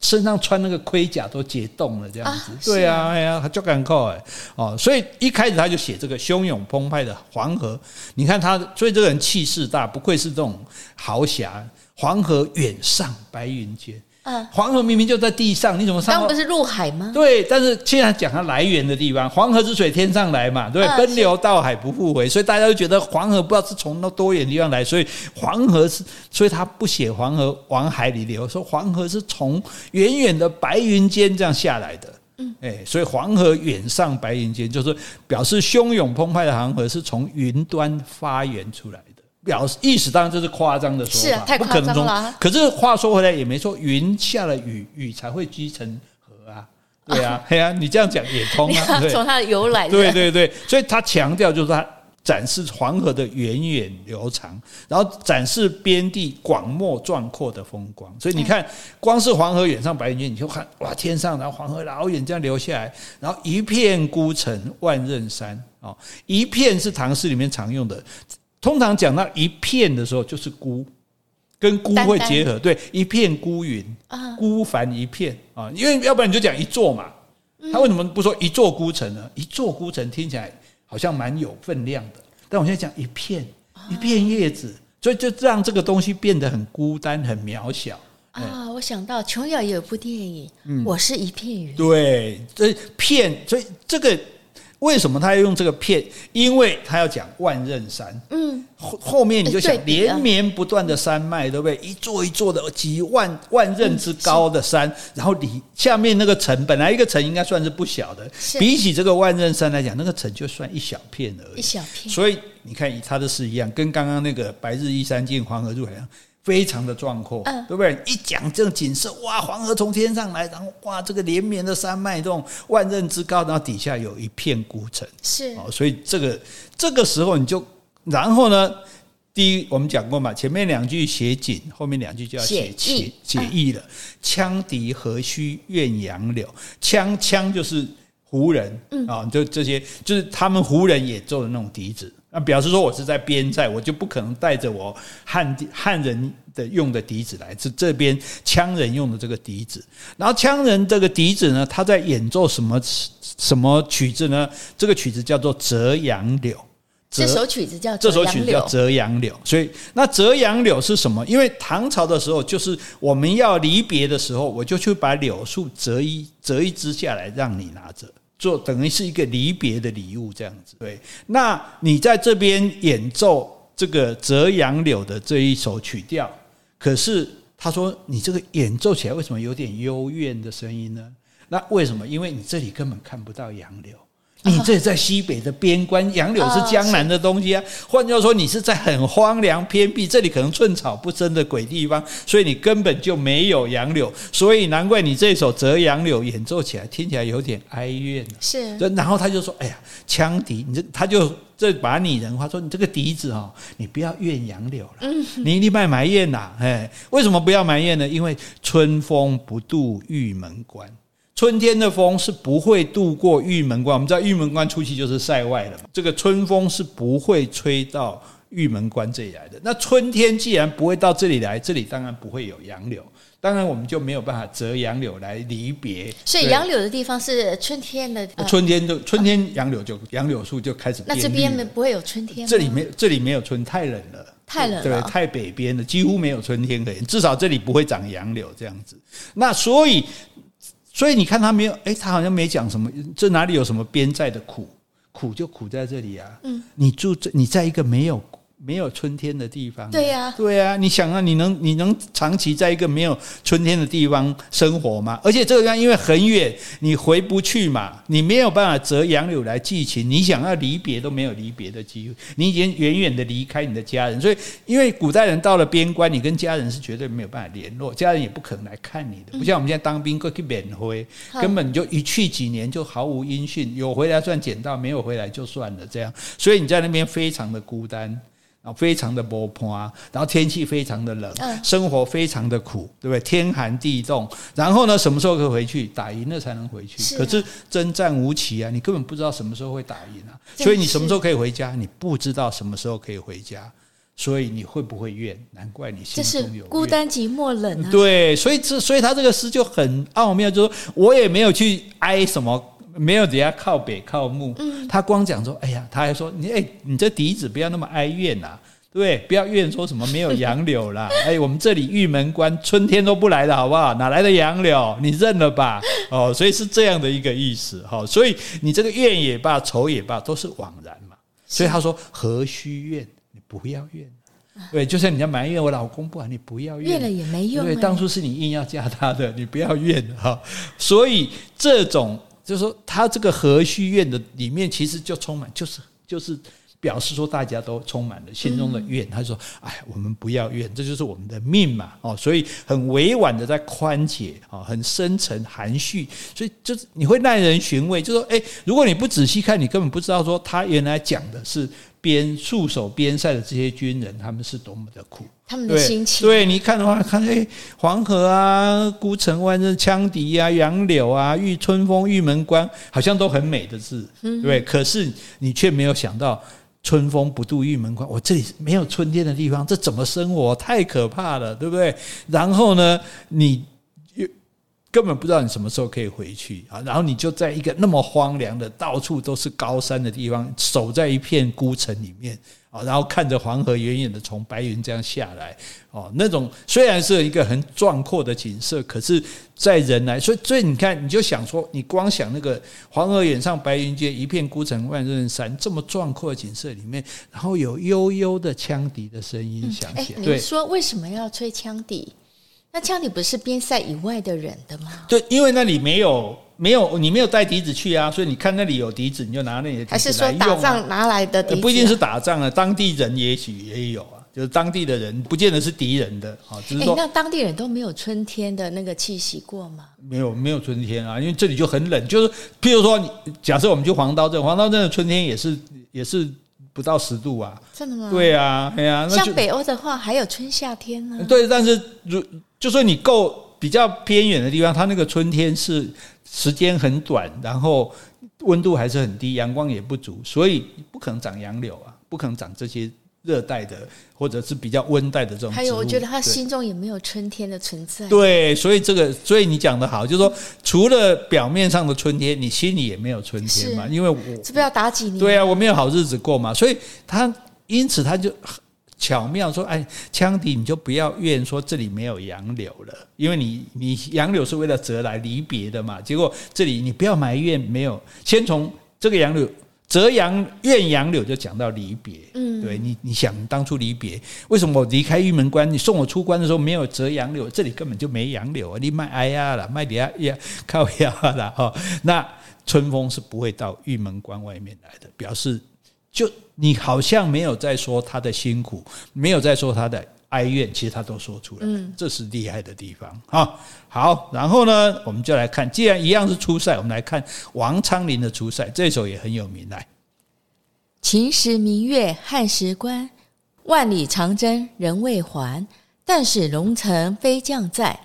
身上穿那个盔甲都解冻了，这样子。啊对啊，哎呀，他就敢靠哎哦。所以一开始他就写这个汹涌澎湃的黄河。你看他，所以这个人气势大，不愧是这种豪侠。黄河远上白云间。嗯，黄河明明就在地上，你怎么上？刚不是入海吗？对，但是现在讲它来源的地方，黄河之水天上来嘛，对，奔流到海不复回，所以大家都觉得黄河不知道是从那多远的地方来，所以黄河是，所以他不写黄河往海里流，说黄河是从远远的白云间这样下来的。嗯，哎，所以黄河远上白云间，就是表示汹涌澎湃的黄河是从云端发源出来的。表示意思当然这是夸张的说法，是啊，太夸张了。可是话说回来也没错，云下了雨，雨才会积成河啊，<laughs> 对啊，对啊，你这样讲也通啊。<laughs> 从它的由来，对对对，所以他强调就是他展示黄河的源远流长，然后展示边地广袤壮阔的风光。所以你看，光是黄河远上白云间，你就看哇，天上然后黄河老远这样流下来，然后一片孤城万仞山啊，一片是唐诗里面常用的。通常讲到一片的时候，就是孤，跟孤会结合。对，一片孤云，孤帆一片啊。因为要不然你就讲一座嘛。他为什么不说一座孤城呢？一座孤城听起来好像蛮有分量的。但我现在讲一片，一片叶子，所以就让这个东西变得很孤单、很渺小啊。我想到琼瑶也有部电影，我是一片云。对，这片，所以这个。为什么他要用这个片？因为他要讲万仞山。嗯，后后面你就想连绵不断的山脉，对不对？一座一座的几万万仞之高的山，然后你下面那个城，本来一个城应该算是不小的，比起这个万仞山来讲，那个城就算一小片而已。一小片。所以你看，他的诗一样，跟刚刚那个“白日依山尽，黄河入海”一样。非常的壮阔，嗯，对不对？一讲这种景色，哇，黄河从天上来，然后哇，这个连绵的山脉，这种万仞之高，然后底下有一片孤城，是哦，所以这个这个时候你就，然后呢，第一我们讲过嘛，前面两句写景，后面两句就要写写写意了。羌笛何须怨杨柳，羌羌就是胡人，嗯啊，就这些，就是他们胡人也做的那种笛子。那表示说我是在边塞，我就不可能带着我汉汉人的用的笛子来，是这边羌人用的这个笛子。然后羌人这个笛子呢，他在演奏什么什么曲子呢？这个曲子叫做《折杨柳》。这首曲子叫这首曲子叫《折杨柳》。所以那折杨柳是什么？因为唐朝的时候，就是我们要离别的时候，我就去把柳树折一折一枝下来，让你拿着。做等于是一个离别的礼物这样子，对。那你在这边演奏这个《折杨柳》的这一首曲调，可是他说你这个演奏起来为什么有点幽怨的声音呢？那为什么？因为你这里根本看不到杨柳，你这在西北的边关，杨柳是江南的东西啊。换句话说，你是在很荒凉偏僻，这里可能寸草不生的鬼地方，所以你根本就没有杨柳，所以难怪你这首《折杨柳》演奏起来听起来有点哀怨。是，然后他就说：“哎呀，羌笛，你这他就这把拟人化说，你这个笛子哦，你不要怨杨柳了，嗯，你你别埋怨呐，哎，为什么不要埋怨呢？因为春风不度玉门关。”春天的风是不会渡过玉门关，我们知道玉门关出去就是塞外了嘛。这个春风是不会吹到玉门关这里来的。那春天既然不会到这里来，这里当然不会有杨柳，当然我们就没有办法折杨柳来离别。所以杨柳的地方是春天的，呃、春天就春天杨柳就杨柳树就开始。那这边不会有春天？这里没这里没有春，太冷了，太冷了，对，太北边了，几乎没有春天可言。至少这里不会长杨柳这样子。那所以。所以你看他没有，哎、欸，他好像没讲什么，这哪里有什么边寨的苦，苦就苦在这里啊。嗯，你住这，你在一个没有。没有春天的地方，对呀，对呀，你想啊，你能你能长期在一个没有春天的地方生活吗？而且这个地方因为很远，你回不去嘛，你没有办法折杨柳来寄情，你想要离别都没有离别的机会，你已经远远的离开你的家人，所以因为古代人到了边关，你跟家人是绝对没有办法联络，家人也不可能来看你的，不像我们现在当兵过去免回，根本就一去几年就毫无音讯，有回来算捡到，没有回来就算了这样，所以你在那边非常的孤单。非常的波啊，然后天气非常的冷，生活非常的苦，对不对？天寒地冻，然后呢，什么时候可以回去？打赢了才能回去。是啊、可是征战无期啊，你根本不知道什么时候会打赢啊。所以你什么时候可以回家？你不知道什么时候可以回家，所以你会不会怨？难怪你心中有孤单寂寞冷啊。对，所以这所以他这个诗就很奥妙，就是说我也没有去哀什么。没有底下靠北靠木，他光讲说，哎呀，他还说你哎，你这笛子不要那么哀怨呐，对不对？不要怨说什么没有杨柳啦，<laughs> 哎，我们这里玉门关春天都不来的好不好？哪来的杨柳？你认了吧，哦，所以是这样的一个意思哈。所以你这个怨也罢，愁也罢，都是枉然嘛。所以他说何须怨？你不要怨，对，就像你要埋怨我老公不好，你不要怨，怨了也没用。对，当初是你硬要嫁他的，你不要怨哈。所以这种。就是说，他这个何须怨的里面，其实就充满，就是就是表示说，大家都充满了心中的怨。他说：“哎，我们不要怨，这就是我们的命嘛。”哦，所以很委婉的在宽解啊，很深沉含蓄，所以就是你会耐人寻味。就是说，哎，如果你不仔细看，你根本不知道说他原来讲的是。边戍守边塞的这些军人，他们是多么的苦，他们的心情。对，对你看的话，看哎，黄河啊，孤城万仞，羌笛啊，杨柳啊，玉春风，玉门关，好像都很美的字，嗯、对。可是你却没有想到，春风不度玉门关，我这里没有春天的地方，这怎么生活？太可怕了，对不对？然后呢，你。根本不知道你什么时候可以回去啊！然后你就在一个那么荒凉的、到处都是高山的地方，守在一片孤城里面啊，然后看着黄河远远的从白云这样下来哦，那种虽然是一个很壮阔的景色，可是，在人来，所以所以你看，你就想说，你光想那个黄河远上白云间，一片孤城万仞山，这么壮阔的景色里面，然后有悠悠的羌笛的声音响起。哎，你说为什么要吹羌笛？那羌笛不是边塞以外的人的吗？对，因为那里没有没有你没有带笛子去啊，所以你看那里有笛子，你就拿那里的笛子。还是说打仗拿来的笛子？不一定是打仗啊，当地人也许也有啊，就是当地的人不见得是敌人的啊。只是说，那当地人都没有春天的那个气息过吗？没有，没有春天啊，因为这里就很冷。就是譬如说，假设我们去黄刀镇，黄刀镇的春天也是也是。不到十度啊！真的吗？对啊，对啊。像北欧的话，还有春夏天呢。对，但是如就说你够比较偏远的地方，它那个春天是时间很短，然后温度还是很低，阳光也不足，所以不可能长杨柳啊，不可能长这些。热带的，或者是比较温带的这种，还有我觉得他心中也没有春天的存在。对，所以这个，所以你讲的好，就是说，除了表面上的春天，你心里也没有春天嘛。因为我这不要打几年？对啊，我没有好日子过嘛。所以他因此他就巧妙说：“哎，羌笛，你就不要怨说这里没有杨柳了，因为你你杨柳是为了折来离别的嘛。结果这里你不要埋怨没有，先从这个杨柳。”折杨怨杨柳就讲到离别，嗯，对你，你想当初离别，为什么我离开玉门关？你送我出关的时候没有折杨柳，这里根本就没杨柳啊！你卖哎呀了，卖底下呀靠呀了哈。那春风是不会到玉门关外面来的，表示就你好像没有在说他的辛苦，没有在说他的哀怨，其实他都说出来，嗯，这是厉害的地方啊。好，然后呢，我们就来看，既然一样是出塞，我们来看王昌龄的出塞，这首也很有名，来。秦时明月汉时关，万里长征人未还。但使龙城飞将在，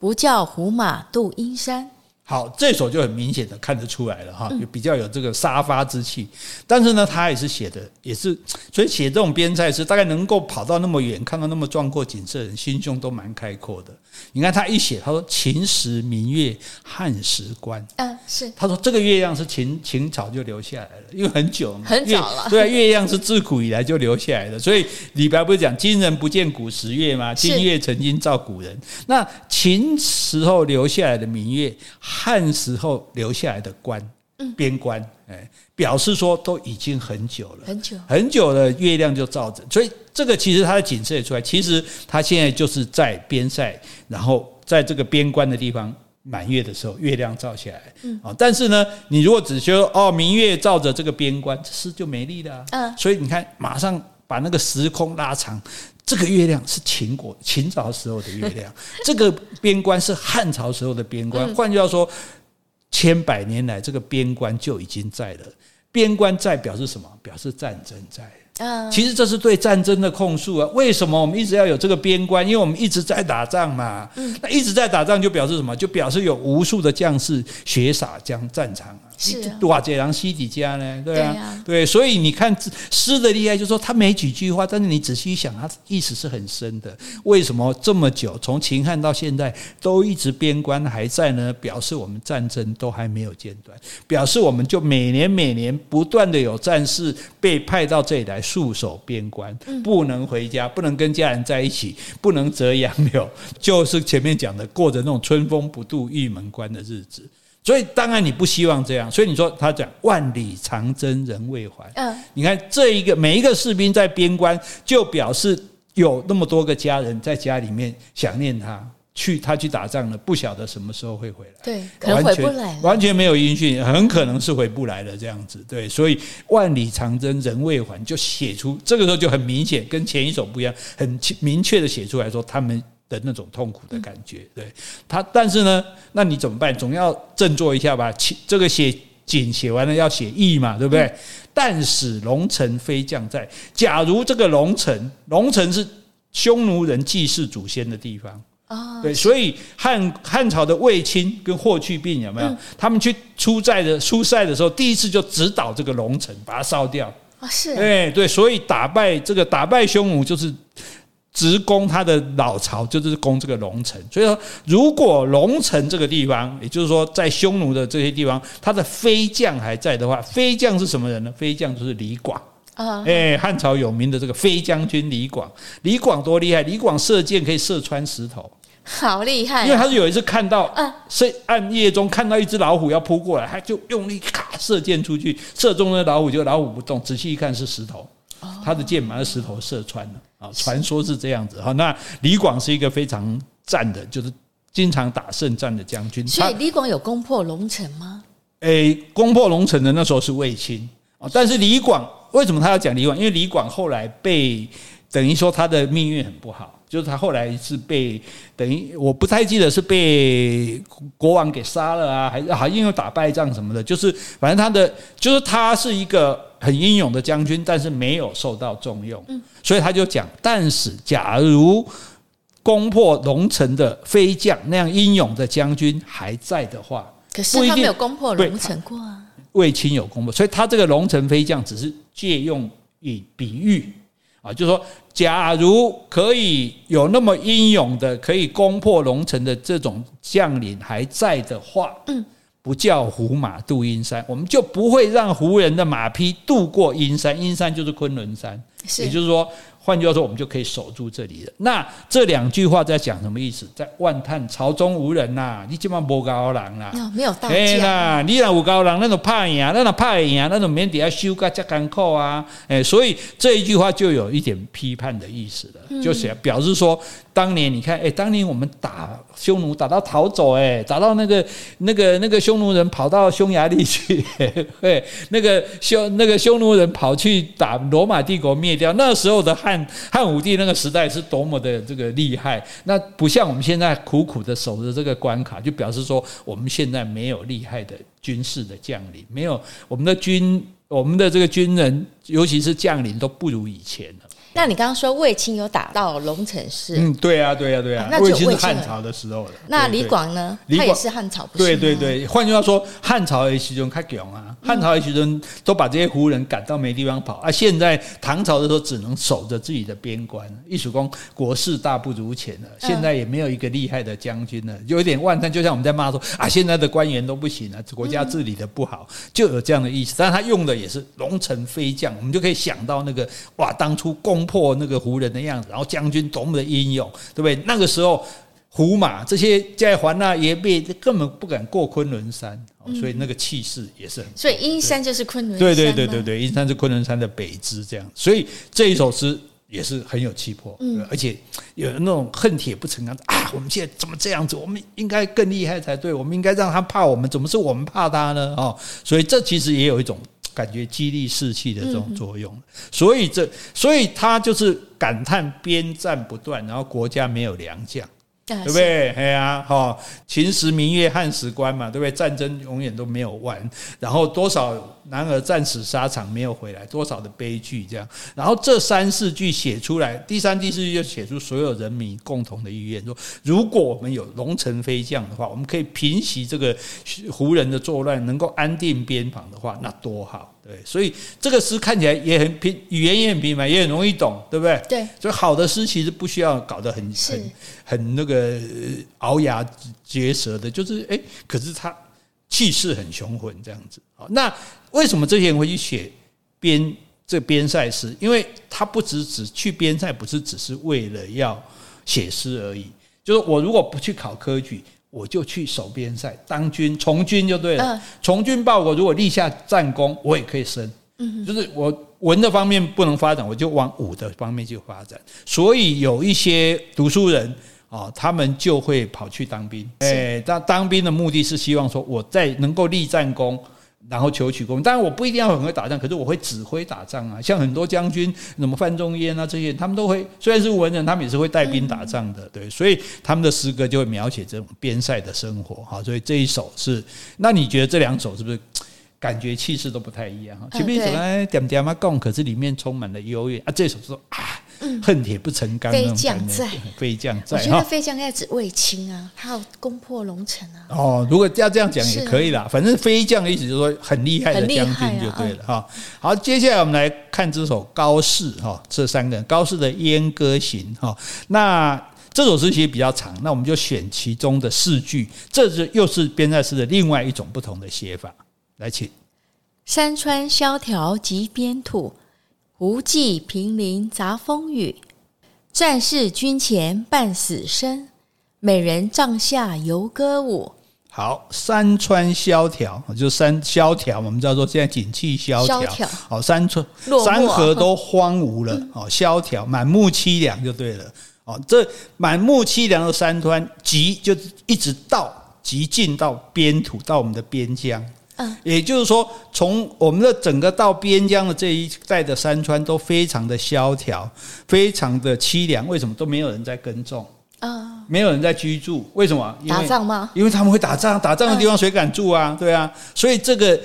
不教胡马度阴山。好，这首就很明显的看得出来了哈，就比较有这个沙发之气。但是呢，他也是写的，也是所以写这种边塞诗，大概能够跑到那么远，看到那么壮阔景色的人，心胸都蛮开阔的。你看他一写，他说“秦时明月汉时关”，嗯，是他说这个月亮是秦秦朝就留下来了，因为很久嘛，很早了。对啊，月亮是自古以来就留下来的，所以李白不是讲“今人不见古时月”吗？今月曾经照古人。那秦时候留下来的明月。汉时候留下来的关，边关，哎，表示说都已经很久了，很久。很久了，月亮就照着，所以这个其实它的景色也出来。其实它现在就是在边塞，然后在这个边关的地方满月的时候，月亮照下来，嗯，但是呢，你如果只说哦，明月照着这个边关，这诗就没力了，嗯，所以你看，马上把那个时空拉长。这个月亮是秦国秦朝时候的月亮，<laughs> 这个边关是汉朝时候的边关。换句话说，千百年来这个边关就已经在了。边关在表示什么？表示战争在。其实这是对战争的控诉啊！为什么我们一直要有这个边关？因为我们一直在打仗嘛。那一直在打仗就表示什么？就表示有无数的将士血洒将战场啊。是瓦解良西底家呢？对啊，对，啊对，所以你看诗的厉害，就是说他没几句话，但是你仔细一想，他意思是很深的。为什么这么久，从秦汉到现在都一直边关还在呢？表示我们战争都还没有间断，表示我们就每年每年不断的有战士被派到这里来戍守边关，不能回家，不能跟家人在一起，不能折杨柳，就是前面讲的过着那种春风不度玉门关的日子。所以当然你不希望这样，所以你说他讲万里长征人未还。嗯，你看这一个每一个士兵在边关，就表示有那么多个家人在家里面想念他，去他去打仗了，不晓得什么时候会回来。对，可能回不来，完全没有音讯，很可能是回不来了这样子。对，所以万里长征人未还，就写出这个时候就很明显，跟前一首不一样，很明确的写出来说他们。的那种痛苦的感觉，对他，但是呢，那你怎么办？总要振作一下吧。这个写景写完了要写意嘛，对不对？但使龙城飞将在，假如这个龙城，龙城是匈奴人祭祀祖先的地方啊，对，所以汉汉朝的卫青跟霍去病有没有？他们去出寨的出塞的时候，第一次就直捣这个龙城，把它烧掉啊，是，对对，所以打败这个打败匈奴就是。直攻他的老巢，就是攻这个龙城。所以说，如果龙城这个地方，也就是说，在匈奴的这些地方，他的飞将还在的话，飞将是什么人呢？飞将就是李广啊，哎，汉朝有名的这个飞将军李广。李广多厉害！李广射箭可以射穿石头，好厉害！因为他是有一次看到，是暗夜中看到一只老虎要扑过来，他就用力咔射箭出去，射中了老虎，就老虎不动，仔细一看是石头，他的箭把那石头射穿了。传说是这样子哈，那李广是一个非常战的，就是经常打胜战的将军。所以李广有攻破龙城吗？诶，攻破龙城的那时候是卫青啊，但是李广为什么他要讲李广？因为李广后来被等于说他的命运很不好，就是他后来是被等于我不太记得是被国王给杀了啊，还是好像因为打败仗什么的，就是反正他的就是他是一个。很英勇的将军，但是没有受到重用，所以他就讲：但是假如攻破龙城的飞将那样英勇的将军还在的话，可是他没有攻破龙城过啊。卫青有攻破，所以他这个龙城飞将只是借用以比喻啊，就是说，假如可以有那么英勇的可以攻破龙城的这种将领还在的话，嗯。不叫胡马渡阴山，我们就不会让胡人的马匹渡过阴山。阴山就是昆仑山，也就是说，换句话说，我们就可以守住这里了。那这两句话在讲什么意思？在万叹朝中无人呐、啊，你基本上无高人啦，没有大将。你若有高人，那种怕赢，那种怕赢，那种免底下修改加干扣啊。哎，所以这一句话就有一点批判的意思了，嗯、就是表示说，当年你看，哎，当年我们打匈奴打到逃走，哎，打到那个那个那个匈奴人跑到匈牙利去，对，<laughs> 那个匈那个匈奴人跑去打罗马帝国灭掉，那时候的汉。汉武帝那个时代是多么的这个厉害，那不像我们现在苦苦的守着这个关卡，就表示说我们现在没有厉害的军事的将领，没有我们的军，我们的这个军人，尤其是将领都不如以前了。那你刚刚说卫青有打到龙城市？嗯，对啊，对啊，对啊。卫青是汉朝的时候了。那李广呢？他也是汉朝，不是？对对对。换句话说，汉朝的时候开强啊，汉朝的时候都把这些胡人赶到没地方跑啊。现在唐朝的时候只能守着自己的边关，一曙光国势大不如前了。现在也没有一个厉害的将军了，有一点万叹。就像我们在骂说啊，现在的官员都不行了，国家治理的不好，就有这样的意思。但他用的也是龙城飞将，我们就可以想到那个哇，当初攻破那个胡人。的样子，然后将军多么的英勇，对不对？那个时候，胡马这些在环那也被根本不敢过昆仑山，所以那个气势也是很。所以阴山就是昆仑山。对对对对对，阴山是昆仑山的北支，这样。所以这一首诗也是很有气魄，嗯，而且有那种恨铁不成钢啊！我们现在怎么这样子？我们应该更厉害才对，我们应该让他怕我们，怎么是我们怕他呢？哦，所以这其实也有一种。感觉激励士气的这种作用，所以这，所以他就是感叹边战不断，然后国家没有良将。对不对？哎呀，哈，秦时明月汉时关嘛，对不对？战争永远都没有完，然后多少男儿战死沙场没有回来，多少的悲剧这样。然后这三四句写出来，第三、第四句就写出所有人民共同的意愿，说如果我们有龙城飞将的话，我们可以平息这个胡人的作乱，能够安定边防的话，那多好。对，所以这个诗看起来也很平，语言也很平凡，也很容易懂，对不对？对，所以好的诗其实不需要搞得很很很那个咬牙结舌的，就是哎，可是他气势很雄浑这样子。好，那为什么这些人会去写边这边塞诗？因为他不只只去边塞，不是只是为了要写诗而已。就是我如果不去考科举。我就去守边塞当军从军就对了，从军报国，如果立下战功，我也可以升。嗯，就是我文的方面不能发展，我就往武的方面去发展。所以有一些读书人啊，他们就会跑去当兵。哎，当当兵的目的是希望说，我在能够立战功。然后求取功，当然我不一定要很会打仗，可是我会指挥打仗啊。像很多将军，什么范仲淹啊这些，他们都会，虽然是文人，他们也是会带兵打仗的，对。所以他们的诗歌就会描写这种边塞的生活，哈。所以这一首是，那你觉得这两首是不是感觉气势都不太一样？哈，前面一首呢点点嘛共，可是里面充满了优越啊。这首说啊。恨铁不成钢，飞将在，飞将在。我觉得飞将在指卫青啊，他有攻破龙城啊。哦，如果要这样讲也可以啦，反正飞将的意思就是说很厉害的将军就对了哈。好，接下来我们来看这首高适哈，这三个人高适的《阉歌行》哈。那这首诗其实比较长，那我们就选其中的四句，这是又是边塞诗的另外一种不同的写法。来，请山川萧条极边土。胡骑平林杂风雨，战士军前半死生。美人帐下游歌舞。好，山川萧条，就山萧条，我们叫做现在景气萧条。好，山川山河都荒芜了，哦，萧条，满目凄凉就对了。哦，这满目凄凉的山川，极就一直到极近到边土，到我们的边疆。嗯，也就是说，从我们的整个到边疆的这一带的山川都非常的萧条，非常的凄凉。为什么都没有人在耕种？啊，没有人在居住，为什么？打仗吗？因为他们会打仗，打仗的地方谁敢住啊？对啊，所以这个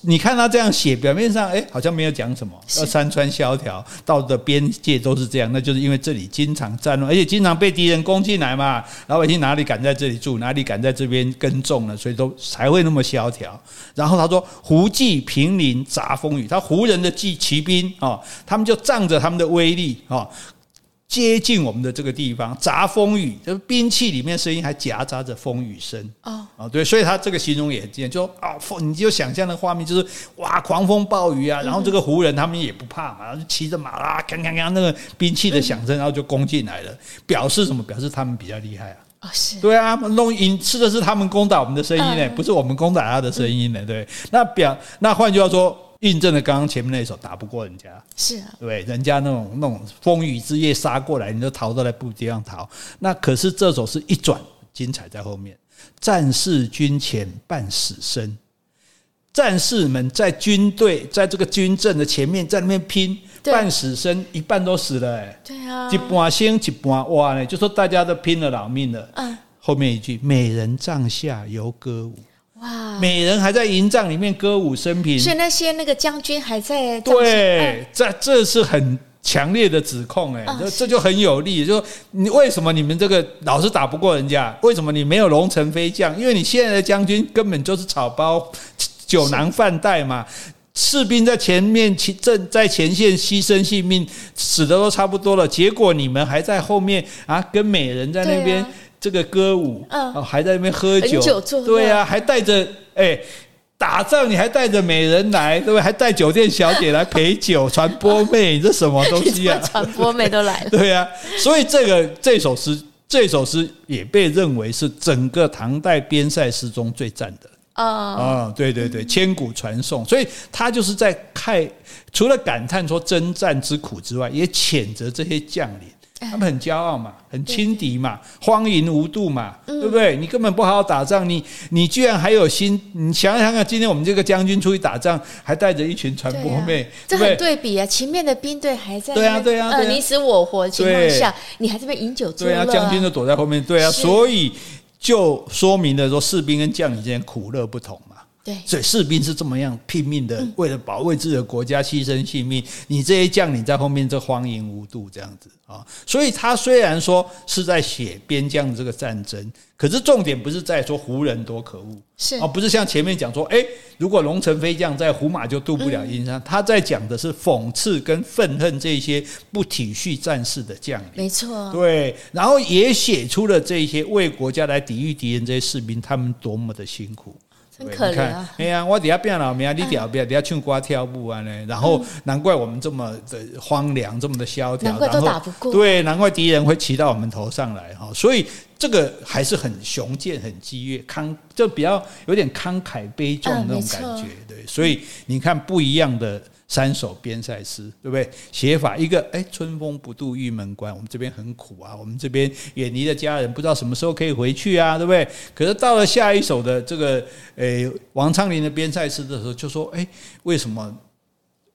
你看他这样写，表面上哎好像没有讲什么，要山川萧条，到的边界都是这样，那就是因为这里经常战乱，而且经常被敌人攻进来嘛，老百姓哪里敢在这里住，哪里敢在这边耕种呢？所以都才会那么萧条。然后他说胡骑平林杂风雨，他胡人的骑骑兵啊，他们就仗着他们的威力啊。接近我们的这个地方，杂风雨，就是兵器里面声音还夹杂着风雨声。哦，哦，对，所以他这个形容也很就啊，风，你就想象的画面就是哇，狂风暴雨啊，然后这个胡人他们也不怕嘛，然后就骑着马啦，刚刚刚那个兵器的响声，然后就攻进来了，表示什么？表示他们比较厉害啊。哦，是对啊，弄音吃的是他们攻打我们的声音呢，不是我们攻打他的声音呢。对，那表那换句话说。印证了刚刚前面那一首打不过人家，是啊，对，人家那种那种风雨之夜杀过来，你都逃都来不地方逃。那可是这首是一转精彩在后面，战士军前半死生，战士们在军队在这个军阵的前面在那边拼，半死生一半都死了，哎，对啊，一半生一半哇呢，就说大家都拼了老命了。嗯，后面一句美人帐下犹歌舞。哇！美人还在营帐里面歌舞升平，所以那些那个将军还在。对，这这是很强烈的指控哎，这这就很有力。就说你为什么你们这个老是打不过人家？为什么你没有龙城飞将？因为你现在的将军根本就是草包、酒囊饭袋嘛。士兵在前面正在前线牺牲性命，死的都差不多了，结果你们还在后面啊，跟美人在那边。这个歌舞，嗯，还在那边喝酒，酒对呀、啊，还带着哎，打仗你还带着美人来，<laughs> 对不对？还带酒店小姐来陪酒，传播妹，这什么东西啊？<laughs> 传播妹都来了，<laughs> 对呀、啊，所以这个这首诗，这首诗也被认为是整个唐代边塞诗中最赞的啊啊，对对对，千古传颂。所以他就是在看，除了感叹说征战之苦之外，也谴责这些将领。他们很骄傲嘛，很轻敌嘛，荒淫无度嘛，对不对？你根本不好好打仗，你你居然还有心？你想想看，今天我们这个将军出去打仗，还带着一群传播妹，这很对比啊！前面的兵队还在对啊对啊，呃你死我活的情况下，你还在那边饮酒作乐，对啊，将军就躲在后面，对啊，所以就说明了说士兵跟将领之间苦乐不同嘛。对，所以士兵是这么样拼命的，为了保卫自己的国家牺牲性命。你这些将领在后面这荒淫无度这样子啊，所以他虽然说是在写边疆的这个战争，可是重点不是在说胡人多可恶，是啊，不是像前面讲说，诶，如果龙城飞将在，胡马就渡不了阴山。他在讲的是讽刺跟愤恨这些不体恤战士的将领，没错，对，然后也写出了这些为国家来抵御敌人这些士兵，他们多么的辛苦。很可怜啊！哎呀，我底下变老命，你底下变底下唱歌跳舞啊呢。然后难怪我们这么的荒凉，这么的萧条，难怪都打不过。对，难怪敌人会骑到我们头上来哈。所以这个还是很雄健、很激越、慷，就比较有点慷慨悲壮那种感觉。对，所以你看不一样的。三首边塞诗，对不对？写法一个，哎，春风不度玉门关，我们这边很苦啊，我们这边远离了家人，不知道什么时候可以回去啊，对不对？可是到了下一首的这个，诶，王昌龄的边塞诗的时候，就说，哎，为什么？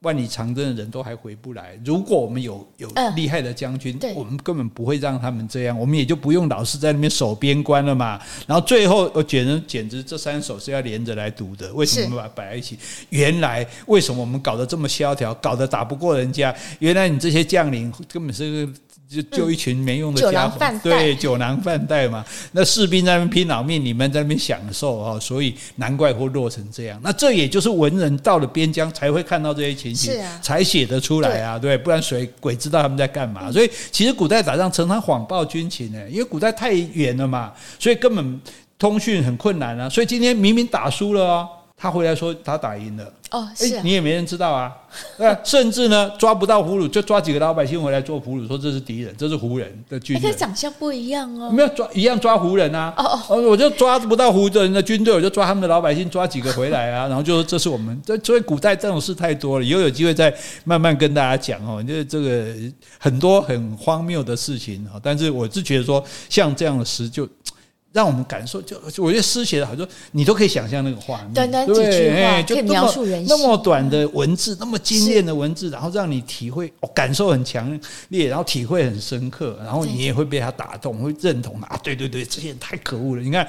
万里长征的人都还回不来。如果我们有有厉害的将军，我们根本不会让他们这样，我们也就不用老是在那边守边关了嘛。然后最后，我觉得简直这三首是要连着来读的。为什么把它摆在一起？原来为什么我们搞得这么萧条，搞得打不过人家？原来你这些将领根本是个。就就一群没用的家伙，嗯、对，酒囊饭袋嘛。<laughs> 那士兵在那边拼老命，你们在那边享受啊，所以难怪会落成这样。那这也就是文人到了边疆才会看到这些情形，啊、才写得出来啊，对，对，不然谁鬼知道他们在干嘛？所以其实古代打仗常常谎报军情呢，因为古代太远了嘛，所以根本通讯很困难啊。所以今天明明打输了哦。他回来说他打赢了。哦，是、啊。欸、你也没人知道啊，<laughs> 甚至呢抓不到俘虏，就抓几个老百姓回来做俘虏，说这是敌人，这是胡人的军队。他长相不一样哦，没有抓一样抓胡人啊，哦哦，我就抓不到胡人的军队，我就抓他们的老百姓，抓几个回来啊，<laughs> 然后就说这是我们，这所以古代这种事太多了，以后有机会再慢慢跟大家讲哦，就是这个很多很荒谬的事情啊，但是我是觉得说像这样的事就。让我们感受，就我觉得诗写的好，就你都可以想象那个画面，短短几句话可以描述人那么短的文字，那么精炼的文字，然后让你体会，哦感受很强烈，然后体会很深刻，然后你也会被他打动，会认同啊，对对对，这些人太可恶了，你看。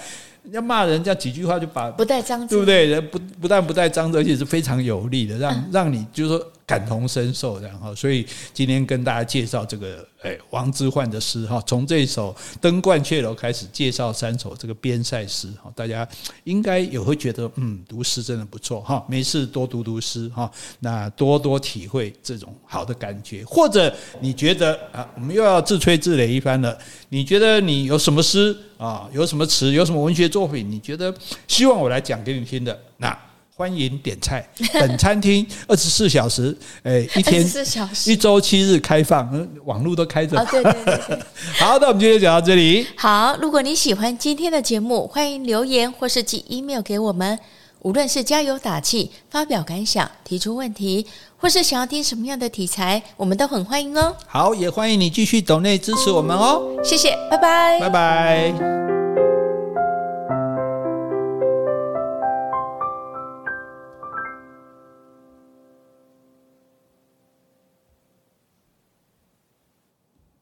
要骂人家几句话就把不带脏字，对不对？人不不但不带脏字，而且是非常有力的，让让你就是说感同身受，然后所以今天跟大家介绍这个诶王之涣的诗哈，从这首《登鹳雀楼》开始介绍三首这个边塞诗哈，大家应该也会觉得嗯，读诗真的不错哈，没事多读读诗哈，那多多体会这种好的感觉，或者你觉得啊，我们又要自吹自擂一番了，你觉得你有什么诗啊，有什么词，有什么文学作品，你觉得希望我来讲给你听的那？欢迎点菜，本餐厅二十四小时，哎，一天一周七日开放，网络都开着。哦，对对对，对。<laughs> 好，那我们今天就讲到这里。好，如果你喜欢今天的节目，欢迎留言或是寄 email 给我们。无论是加油打气、发表感想、提出问题，或是想要听什么样的题材，我们都很欢迎哦。好，也欢迎你继续抖内支持我们哦。谢谢，拜拜，拜拜。